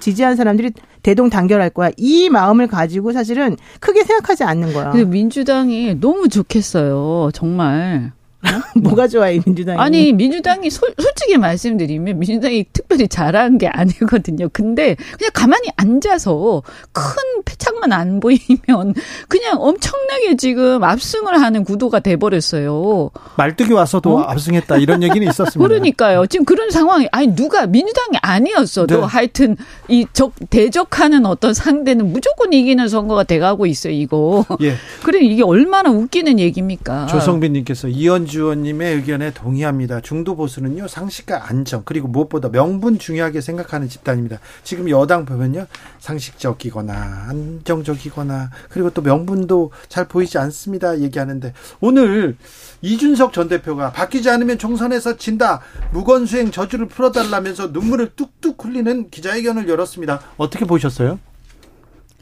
지지한 사람들이 대동 단결할 거야. 이 마음을 가지고 사실은 크게 생각하지 않는 거야. 근데 민주당이 너무 좋겠어요. 정말. 뭐가 좋아해 민주당이 아니 민주당이 솔, 솔직히 말씀드리면 민주당이 특별히 잘한 게 아니거든요. 근데 그냥 가만히 앉아서 큰 패착만 안 보이면 그냥 엄청나게 지금 압승을 하는 구도가 돼버렸어요. 말뚝이 와서도 압승했다 이런 얘기는 있었습니다. 그러니까요. 지금 그런 상황이 아니 누가 민주당이 아니었어도 네. 하여튼 이 적 대적하는 어떤 상대는 무조건 이기는 선거가 돼가고 있어요. 이거. 예. 그래 이게 얼마나 웃기는 얘기입니까? 조성빈님께서 이현주 의원님의 의견에 동의합니다. 중도 보수는요 상식과 안정 그리고 무엇보다 명분 중요하게 생각하는 집단입니다. 지금 여당 보면요 상식적이거나 안정적이거나 그리고 또 명분도 잘 보이지 않습니다. 얘기하는데 오늘 이준석 전 대표가 바뀌지 않으면 총선에서 진다 무건수행 저주를 풀어달라면서 눈물을 뚝뚝 흘리는 기자회견을 열었습니다. 어떻게 보셨어요?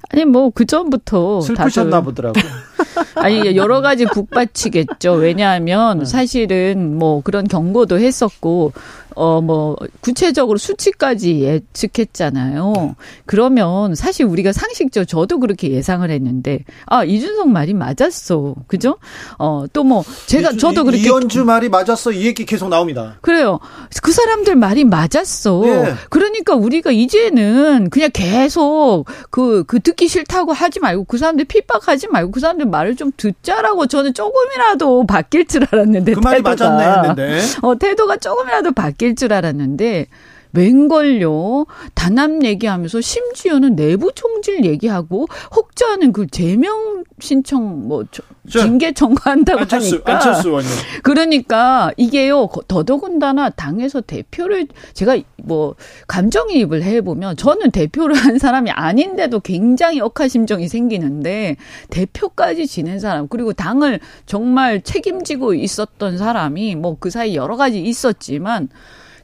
아니 뭐 그 전부터 슬프셨나 보더라고요. 아니 여러 가지 북받치겠죠. 왜냐하면 사실은 뭐 그런 경고도 했었고 어 뭐 구체적으로 수치까지 예측했잖아요. 그러면 사실 우리가 상식적 저도 그렇게 예상을 했는데 아 이준석 말이 맞았어. 그죠? 어 또 뭐 제가 저도 그렇게 이현주 말이 맞았어 이 얘기 계속 나옵니다. 그래요. 그 사람들 말이 맞았어. 예. 그러니까 우리가 이제는 그냥 계속 그, 그 듣기 싫다고 하지 말고 그 사람들 핍박하지 말고 그 사람들 말을 좀 듣자라고 저는 조금이라도 바뀔 줄 알았는데. 그 말이 태도가. 맞았네 했는데. 어, 태도가 조금이라도 바뀔 줄 알았는데. 웬걸요? 단합 얘기하면서 심지어는 내부 총질 얘기하고 혹자는 그 제명 신청 뭐 징계 청구한다고 안철수 하니까 안철수 의원님. 그러니까 이게요 거- 더더군다나 당에서 대표를 제가 뭐 감정이입을 해보면 저는 대표를 한 사람이 아닌데도 굉장히 억하심정이 생기는데 대표까지 지낸 사람 그리고 당을 정말 책임지고 있었던 사람이 뭐 그 사이 여러 가지 있었지만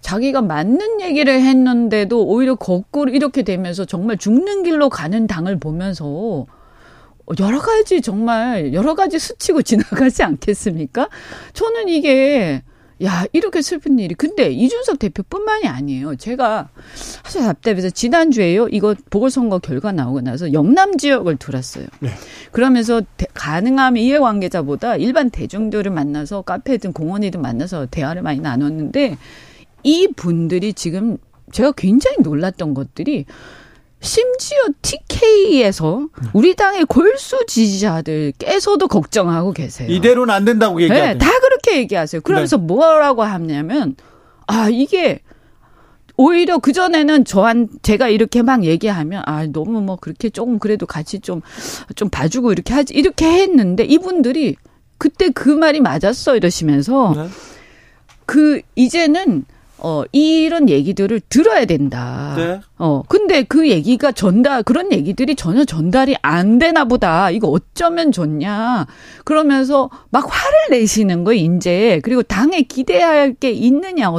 자기가 맞는 얘기를 했는데도 오히려 거꾸로 이렇게 되면서 정말 죽는 길로 가는 당을 보면서 여러 가지 정말 여러 가지 스치고 지나가지 않겠습니까? 저는 이게 야 이렇게 슬픈 일이 근데 이준석 대표뿐만이 아니에요. 제가 사실 답답해서 지난 주에요. 이거 보궐선거 결과 나오고 나서 영남 지역을 돌았어요. 네. 그러면서 대- 가능하면 이해관계자보다 일반 대중들을 만나서 카페든 공원이든 만나서 대화를 많이 나눴는데 이 분들이 지금 제가 굉장히 놀랐던 것들이 심지어 TK에서 우리 당의 골수 지지자들께서도 걱정하고 계세요. 이대로는 안 된다고 네, 얘기하죠. 다 그렇게 얘기하세요. 그러면서 뭐라고 하냐면 아 이게 오히려 그 전에는 저한 제가 이렇게 막 얘기하면 아 너무 뭐 그렇게 조금 그래도 같이 좀좀 봐주고 이렇게 하지 이렇게 했는데 이분들이 그때 그 말이 맞았어 이러시면서 네. 그 이제는 어 이런 얘기들을 들어야 된다. 네. 어 근데 그 얘기가 전달 그런 얘기들이 전혀 전달이 안 되나 보다. 이거 어쩌면 좋냐. 그러면서 막 화를 내시는 거 이제 그리고 당에 기대할 게 있느냐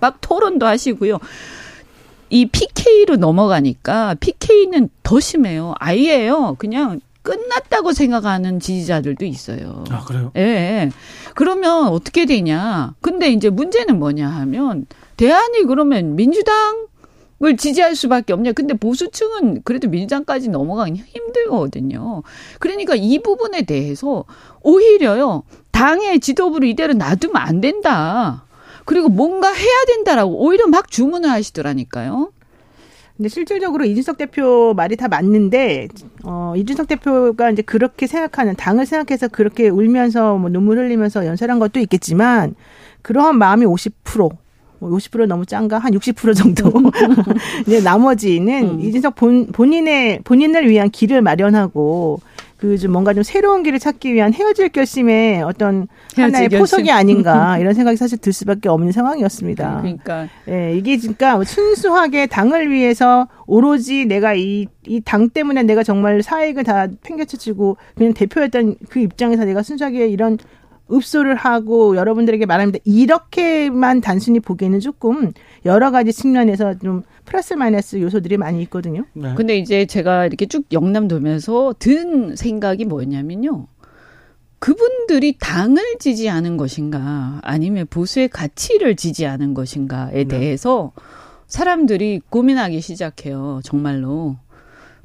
막 토론도 하시고요. 이 PK로 넘어가니까 PK는 더 심해요. 아예요. 그냥 끝났다고 생각하는 지지자들도 있어요. 아 그래요? 예. 그러면 어떻게 되냐. 근데 이제 문제는 뭐냐 하면, 대안이 그러면 민주당, 을 지지할 수밖에 없냐. 근데 보수층은 그래도 민주당까지 넘어가긴 힘들거든요. 그러니까 이 부분에 대해서 오히려요. 당의 지도부를 이대로 놔두면 안 된다. 그리고 뭔가 해야 된다라고 오히려 막 주문을 하시더라니까요. 근데 실질적으로 이준석 대표 말이 다 맞는데 어 이준석 대표가 이제 그렇게 생각하는 당을 생각해서 그렇게 울면서 뭐 눈물 흘리면서 연설한 것도 있겠지만 그러한 마음이 50% 50%뭐 너무 짠가? 한 60% 정도. 이제 나머지는 음. 이준석 본, 본인의, 본인을 위한 길을 마련하고 그 좀 뭔가 좀 새로운 길을 찾기 위한 헤어질 결심의 어떤 하나의 결심. 포석이 아닌가 이런 생각이 사실 들 수밖에 없는 상황이었습니다. 그러니까. 예, 이게 그러니까 순수하게 당을 위해서 오로지 내가 이, 이 당 때문에 내가 정말 사익을 다 팽개쳐치고 그냥 대표였던 그 입장에서 내가 순수하게 이런 읍소를 하고 여러분들에게 말합니다. 이렇게만 단순히 보기에는 조금 여러 가지 측면에서 좀 플러스 마이너스 요소들이 많이 있거든요. 네. 근데 이제 제가 이렇게 쭉 영남 돌면서 든 생각이 뭐냐면요. 그분들이 당을 지지하는 것인가 아니면 보수의 가치를 지지하는 것인가에 네. 대해서 사람들이 고민하기 시작해요. 정말로.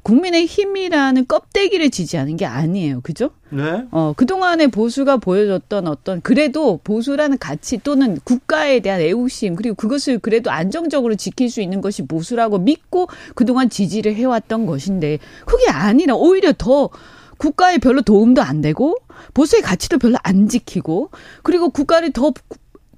국민의 힘이라는 껍데기를 지지하는 게 아니에요. 그죠? 네. 어, 그동안의 보수가 보여줬던 어떤 그래도 보수라는 가치 또는 국가에 대한 애국심 그리고 그것을 그래도 안정적으로 지킬 수 있는 것이 보수라고 믿고 그동안 지지를 해왔던 것인데 그게 아니라 오히려 더 국가에 별로 도움도 안 되고 보수의 가치도 별로 안 지키고 그리고 국가를 더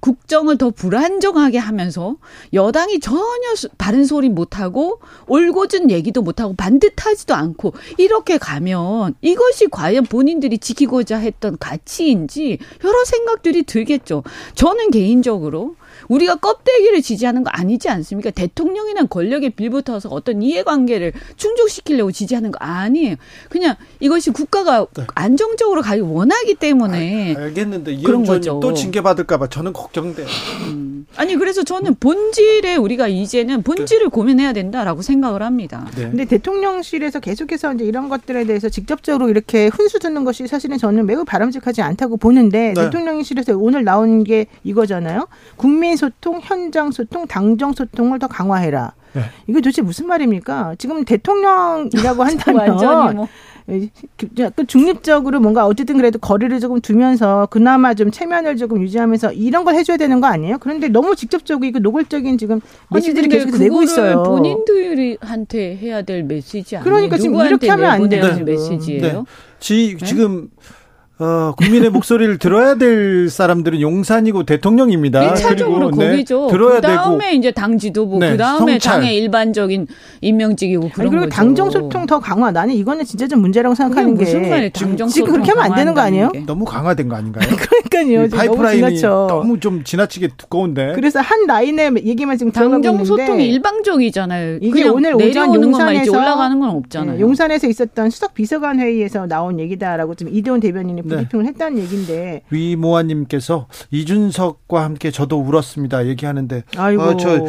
국정을 더 불안정하게 하면서 여당이 전혀 바른 소리 못하고 올곧은 얘기도 못하고 반듯하지도 않고 이렇게 가면 이것이 과연 본인들이 지키고자 했던 가치인지 여러 생각들이 들겠죠. 저는 개인적으로 우리가 껍데기를 지지하는 거 아니지 않습니까? 대통령이란 권력에 빌붙어서 어떤 이해관계를 충족시키려고 지지하는 거 아니에요. 그냥 이것이 국가가 네. 안정적으로 가기 원하기 때문에 아, 알겠는데 그런 거죠. 또 징계 받을까봐 저는 걱정돼요. 음. 아니 그래서 저는 본질에 우리가 이제는 본질을 네. 고민해야 된다라고 생각을 합니다. 네. 근데 대통령실에서 계속해서 이제 이런 것들에 대해서 직접적으로 이렇게 훈수 두는 것이 사실은 저는 매우 바람직하지 않다고 보는데 네. 대통령실에서 오늘 나온 게 이거잖아요. 국민 소통, 현장 소통, 당정 소통을 더 강화해라. 네. 이게 도대체 무슨 말입니까? 지금 대통령이라고 한다면 뭐. 그 중립적으로 뭔가 어쨌든 그래도 거리를 조금 두면서 그나마 좀 체면을 조금 유지하면서 이런 걸 해줘야 되는 거 아니에요? 그런데 너무 직접적이고 그 노골적인 지금 메시지를 계속 내고 있어요. 본인들한테 해야 될 메시지 아니에요? 그러니까 지금 이렇게 하면 안 돼요. 메시지예요. 네. 지, 네? 지금 어, 국민의 목소리를 들어야 될 사람들은 용산이고 대통령입니다. 1차적으로 그리고, 거기죠. 네, 들어야 그다음에 되고. 이제 당 지도부, 네, 그다음에 성찰. 당의 일반적인 임명직이고 그런 그리고 거죠. 당정 소통 더 강화. 나는 이거는 진짜 좀 문제라고 생각하는 게 무슨 말이에요? 당정 지금 그렇게 하면 안 되는 거 아니에요? 게. 너무 강화된 거 아닌가요? 그러니까요. 파이프라인이 너무, 너무, 좀 지나치게 두꺼운데. 그래서 한 라인의 얘기만 지금 당정 소통이 일방적이잖아요. 이게 오늘 오전 용산에서 올라가는 건 없잖아요. 네, 용산에서 있었던 수석 비서관 회의에서 나온 얘기다라고 좀 이대원 대변인이 네. 브리핑을 했다는 얘기. 얘기인데. 위모아님께서 이준석과 함께 저도 울었습니다. 얘기하는데. 아이고. 어, 저,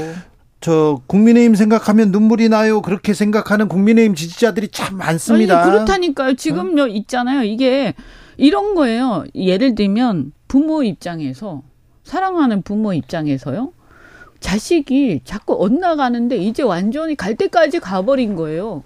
저 국민의힘 생각하면 눈물이 나요. 그렇게 생각하는 국민의힘 지지자들이 참 많습니다. 아니, 그렇다니까요. 지금 어? 있잖아요. 이게 이런 거예요. 예를 들면 부모 입장에서 사랑하는 부모 입장에서요. 자식이 자꾸 엇나가는데 이제 완전히 갈 때까지 가버린 거예요.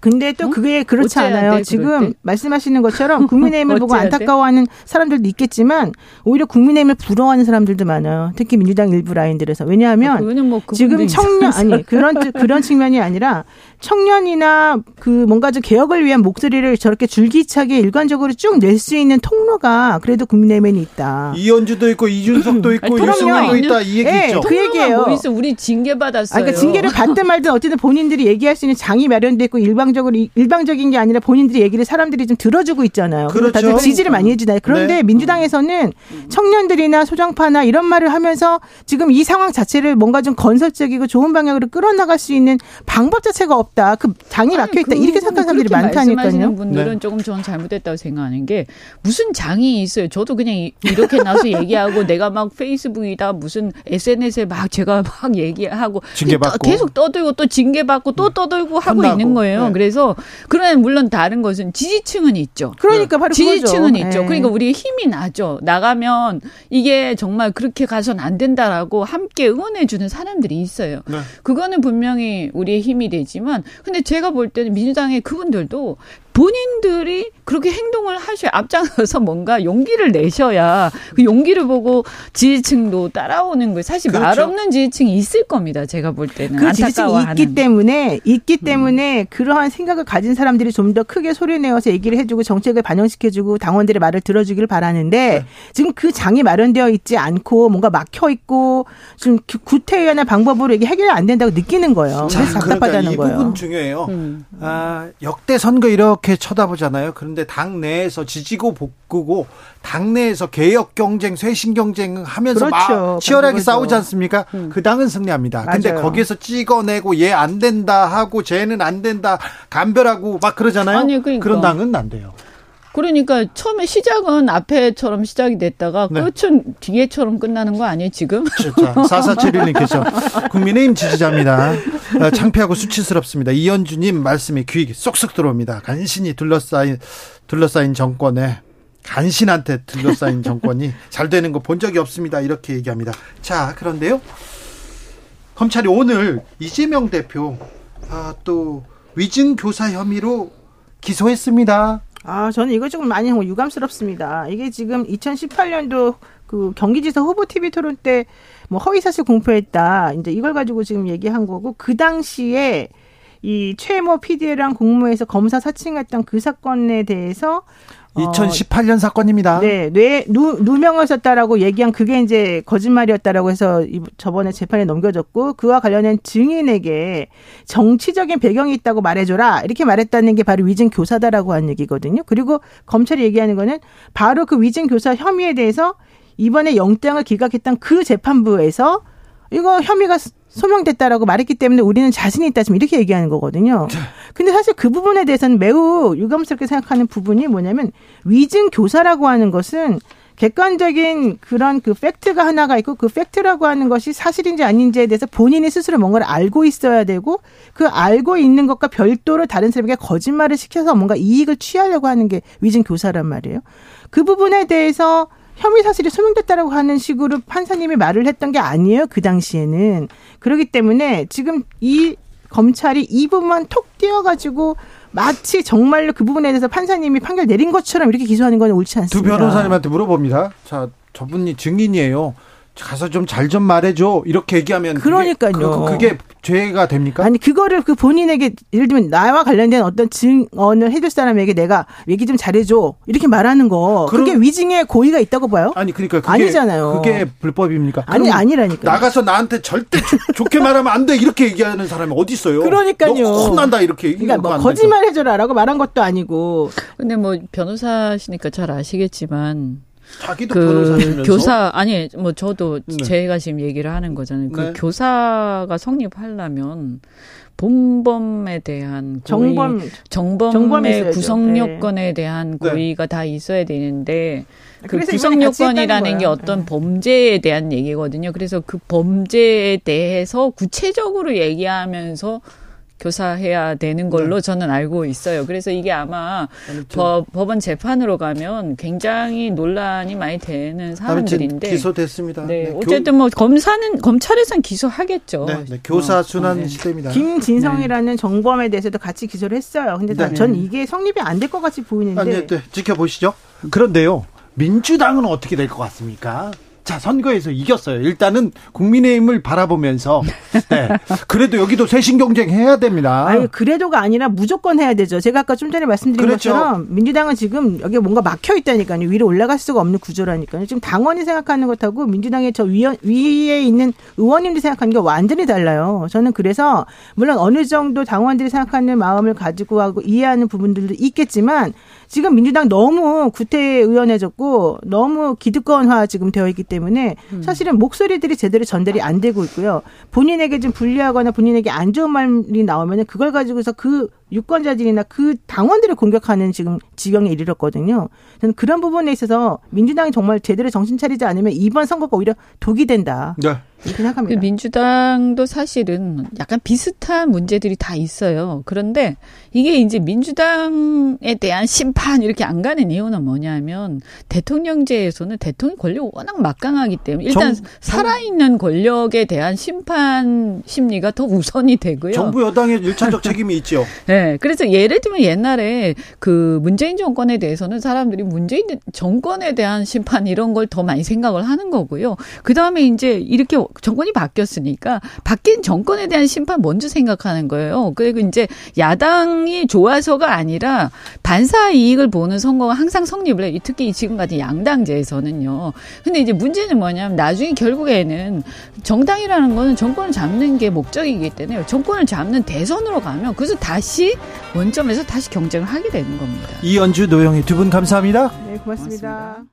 근데 또 어? 그게 그렇지 않아요. 돼, 지금 말씀하시는 것처럼 국민의힘을 보고 안타까워하는 사람들도 있겠지만 오히려 국민의힘을 부러워하는 사람들도 많아요. 특히 민주당 일부 라인들에서 왜냐하면 아, 뭐 지금 청년 아니 그런 그런 측면이 아니라 청년이나 그 뭔가 좀 개혁을 위한 목소리를 저렇게 줄기차게 일관적으로 쭉 낼 수 있는 통로가 그래도 국민의힘에 있다. 이현주도 있고 이준석도 있고 유승민도 있다 이 얘기 네, 있죠. 그 얘기예요. 뭐 있어? 우리 징계 받았어요. 아, 그러니까 징계를 받든 말든 어쨌든 본인들이 얘기할 수 있는 장이 마련됐고 일방적으로 일방적인 게 아니라 본인들이 얘기를 사람들이 좀 들어주고 있잖아요. 그렇죠. 다들 지지를 많이 해주나요. 그런데 네. 민주당에서는 청년들이나 소장파나 이런 말을 하면서 지금 이 상황 자체를 뭔가 좀 건설적이고 좋은 방향으로 끌어나갈 수 있는 방법 자체가 없다. 그 장이 막혀 있다. 이렇게 생각하는 사람들이 많다니까요. 분들은 네. 조금 저는 잘못됐다고 생각하는 게 무슨 장이 있어요. 저도 그냥 이렇게 나서 얘기하고 내가 막 페이스북이다 무슨 SNS에 막 제가 막 얘기하고 징계받고 계속 떠들고 또 징계받고 또 떠들고 하고 혼나고. 있는 거예요. 거예요. 네. 그래서 그러면 물론 다른 것은 지지층은 있죠. 그러니까 바로 지지층은 그거죠. 있죠. 예. 그러니까 우리 힘이 나죠. 나가면 이게 정말 그렇게 가선 안 된다라고 함께 응원해 주는 사람들이 있어요. 네. 그거는 분명히 우리의 힘이 되지만, 근데 제가 볼 때는 민주당의 그분들도 본인들이 그렇게 행동을 하셔야 앞장서서 뭔가 용기를 내셔야 그 용기를 보고 지지층도 따라오는 거예요. 사실 말 그렇죠. 없는 지지층이 있을 겁니다. 제가 볼 때는 그 지지층이. 있기 때문에 있기 음. 때문에 그러한 생각을 가진 사람들이 좀 더 크게 소리 내어서 얘기를 해주고 정책을 반영시켜주고 당원들의 말을 들어주기를 바라는데 네. 지금 그 장이 마련되어 있지 않고 뭔가 막혀 있고 좀 구- 구태의연한 방법으로 이게 해결이 안 된다고 느끼는 거예요. 자, 그래서 그러니까 답답하다는 이 거예요. 부분 중요해요. 음. 아, 역대 선거 이렇게 쳐다보잖아요. 그런데 당 내에서 지지고 볶고 당 내에서 개혁 경쟁, 쇄신 경쟁 하면서 그렇죠. 막 치열하게. 싸우지 않습니까? 그 당은 승리합니다. 근데 맞아요. 거기에서 찍어내고 얘 안 된다 하고 쟤는 안 된다 감별하고 막 그러잖아요. 아니, 그러니까. 그런 당은 안 돼요. 그러니까 처음에 시작은 앞에처럼 시작이 됐다가 네. 끝은 뒤에처럼 끝나는 거 아니에요 지금? 진짜 4471님께서 국민의힘 지지자입니다. 어, 창피하고 수치스럽습니다. 이현주님 말씀이 귀에 쏙쏙 들어옵니다. 간신히 둘러싸인 둘러싸인 정권에 간신한테 둘러싸인 정권이 잘 되는 거 본 적이 없습니다. 이렇게 얘기합니다. 자 그런데요, 검찰이 오늘 이재명 대표 아, 또 위증 교사 혐의로 기소했습니다. 아, 저는 이거 조금 많이 유감스럽습니다. 이게 지금 2018년도 그 경기지사 후보 TV 토론 때 뭐 허위사실 공표했다. 이제 이걸 가지고 지금 얘기한 거고 그 당시에 이 최모 PD랑 공모해서 검사 사칭했던 그 사건에 대해서 어, 2018년 사건입니다. 네, 뇌 누, 누명을 썼다라고 얘기한 그게 이제 거짓말이었다라고 해서 이- 저번에 재판에 넘겨졌고 그와 관련된 증인에게 정치적인 배경이 있다고 말해줘라 이렇게 말했다는 게 바로 위증 교사다라고 한 얘기거든요. 그리고 검찰이 얘기하는 거는 바로 그 위증 교사 혐의에 대해서 이번에 영장을 기각했던 그 재판부에서 이거 혐의가 소명됐다라고 말했기 때문에 우리는 자신이 있다 지금 이렇게 얘기하는 거거든요. 근데 사실 그 부분에 대해서는 매우 유감스럽게 생각하는 부분이 뭐냐면 위증 교사라고 하는 것은 객관적인 그런 그 팩트가 하나가 있고 그 팩트라고 하는 것이 사실인지 아닌지에 대해서 본인이 스스로 뭔가를 알고 있어야 되고 그 알고 있는 것과 별도로 다른 사람에게 거짓말을 시켜서 뭔가 이익을 취하려고 하는 게 위증 교사란 말이에요. 그 부분에 대해서 혐의 사실이 소명됐다라고 하는 식으로 판사님이 말을 했던 게 아니에요. 그 당시에는. 그렇기 때문에 지금 이 검찰이 이 부분만 톡 띄어가지고 마치 정말로 그 부분에 대해서 판사님이 판결 내린 것처럼 이렇게 기소하는 건 옳지 두 않습니다. 변호사님한테 물어봅니다. 자, 저분이 증인이에요. 가서 좀잘좀 말해줘. 이렇게 얘기하면 그게- 그러니까요. 그, 그게 죄가 됩니까? 아니 그거를 그 본인에게 예를 들면 나와 관련된 어떤 증언을 해줄 사람에게 내가 얘기 좀 잘해줘 이렇게 말하는 거 그럼- 그게 위증의 고의가 있다고 봐요? 아니 그러니까 그게 아니잖아요. 그게 불법입니까? 아니 아니라니까. 나가서 나한테 절대 좋- 좋게 말하면 안 돼 이렇게 얘기하는 사람이 어디 있어요? 그러니까요. 너 혼난다 이렇게 그러니까 뭐안 거짓말 해줘라라고 말한 것도 아니고 근데 뭐 변호사시니까 잘 아시겠지만. 자기도 그 교사 아니 뭐 저도 네. 제가 지금 얘기를 하는 거잖아요. 그 네. 교사가 성립하려면 본범에 대한 고의, 정범 정범의. 구성 네. 요건에 대한 네. 고의가 다 있어야 되는데 그 구성 요건이라는 게. 어떤 네. 범죄에 대한 얘기거든요. 그래서 그 범죄에 대해서 구체적으로 얘기하면서 교사해야 되는 걸로 네. 저는 알고 있어요. 그래서 이게 아마 법, 법원 재판으로 가면 굉장히 논란이 많이 되는 아무튼 사안들인데. 기소됐습니다. 네, 네, 교- 어쨌든 뭐 검사는 검찰에선 기소하겠죠. 네, 네, 교사 어, 순환 네. 시대입니다. 김진성이라는 정범에 대해서도 같이 기소를 했어요. 근데 네. 전 이게 성립이 안 될 것 같이 보이는데 아니, 네, 지켜보시죠. 그런데요, 민주당은 어떻게 될 것 같습니까? 자, 선거에서 이겼어요. 일단은 국민의힘을 바라보면서, 네. 그래도 여기도 쇄신 경쟁 해야 됩니다. 아니 그래도가 아니라 무조건 해야 되죠. 제가 아까 좀 전에 말씀드린 그렇죠. 것처럼 민주당은 지금 여기 뭔가 막혀 있다니까요. 위로 올라갈 수가 없는 구조라니까요. 지금 당원이 생각하는 것하고 민주당의 저 위원, 위에 있는 의원님들이 생각하는 게 완전히 달라요. 저는 그래서 물론 어느 정도 당원들이 생각하는 마음을 가지고 하고 이해하는 부분들도 있겠지만 지금 민주당 너무 구태의원해졌고 너무 기득권화 지금 되어 있기 때문에 사실은 목소리들이 제대로 전달이 안 되고 있고요. 본인에게 좀 불리하거나 본인에게 안 좋은 말이 나오면 그걸 가지고서 그 유권자들이나 그 당원들을 공격하는 지금 지경에 이르렀거든요. 저는 그런 부분에 있어서 민주당이 정말 제대로 정신 차리지 않으면 이번 선거가 오히려 독이 된다. 네. 이렇게 생각합니다. 그 민주당도 사실은 약간 비슷한 문제들이 다 있어요. 그런데 이게 이제 민주당에 대한 심판 이렇게 안 가는 이유는 뭐냐면 대통령제에서는 대통령 권력이 워낙 막강하기 때문에 일단 정- 살아있는 권력에 대한 심판 심리가 더 우선이 되고요. 정부 여당의 일차적 책임이 있죠. 네. 그래서 예를 들면 옛날에 그 문재인 정권에 대해서는 사람들이 문재인 정권에 대한 심판 이런 걸 더 많이 생각을 하는 거고요. 그 다음에 이제 이렇게 정권이 바뀌었으니까 바뀐 정권에 대한 심판 먼저 생각하는 거예요. 그리고 이제 야당이 좋아서가 아니라 반사 이익을 보는 선거가 항상 성립을 해요. 특히 지금 같은 양당제에서는요. 근데 이제 문제는 뭐냐면 나중에 결국에는 정당이라는 거는 정권을 잡는 게 목적이기 때문에 정권을 잡는 대선으로 가면 그래서 다시 원점에서 다시 경쟁을 하게 되는 겁니다. 이연주 노영희 두 분 감사합니다. 네, 고맙습니다. 고맙습니다.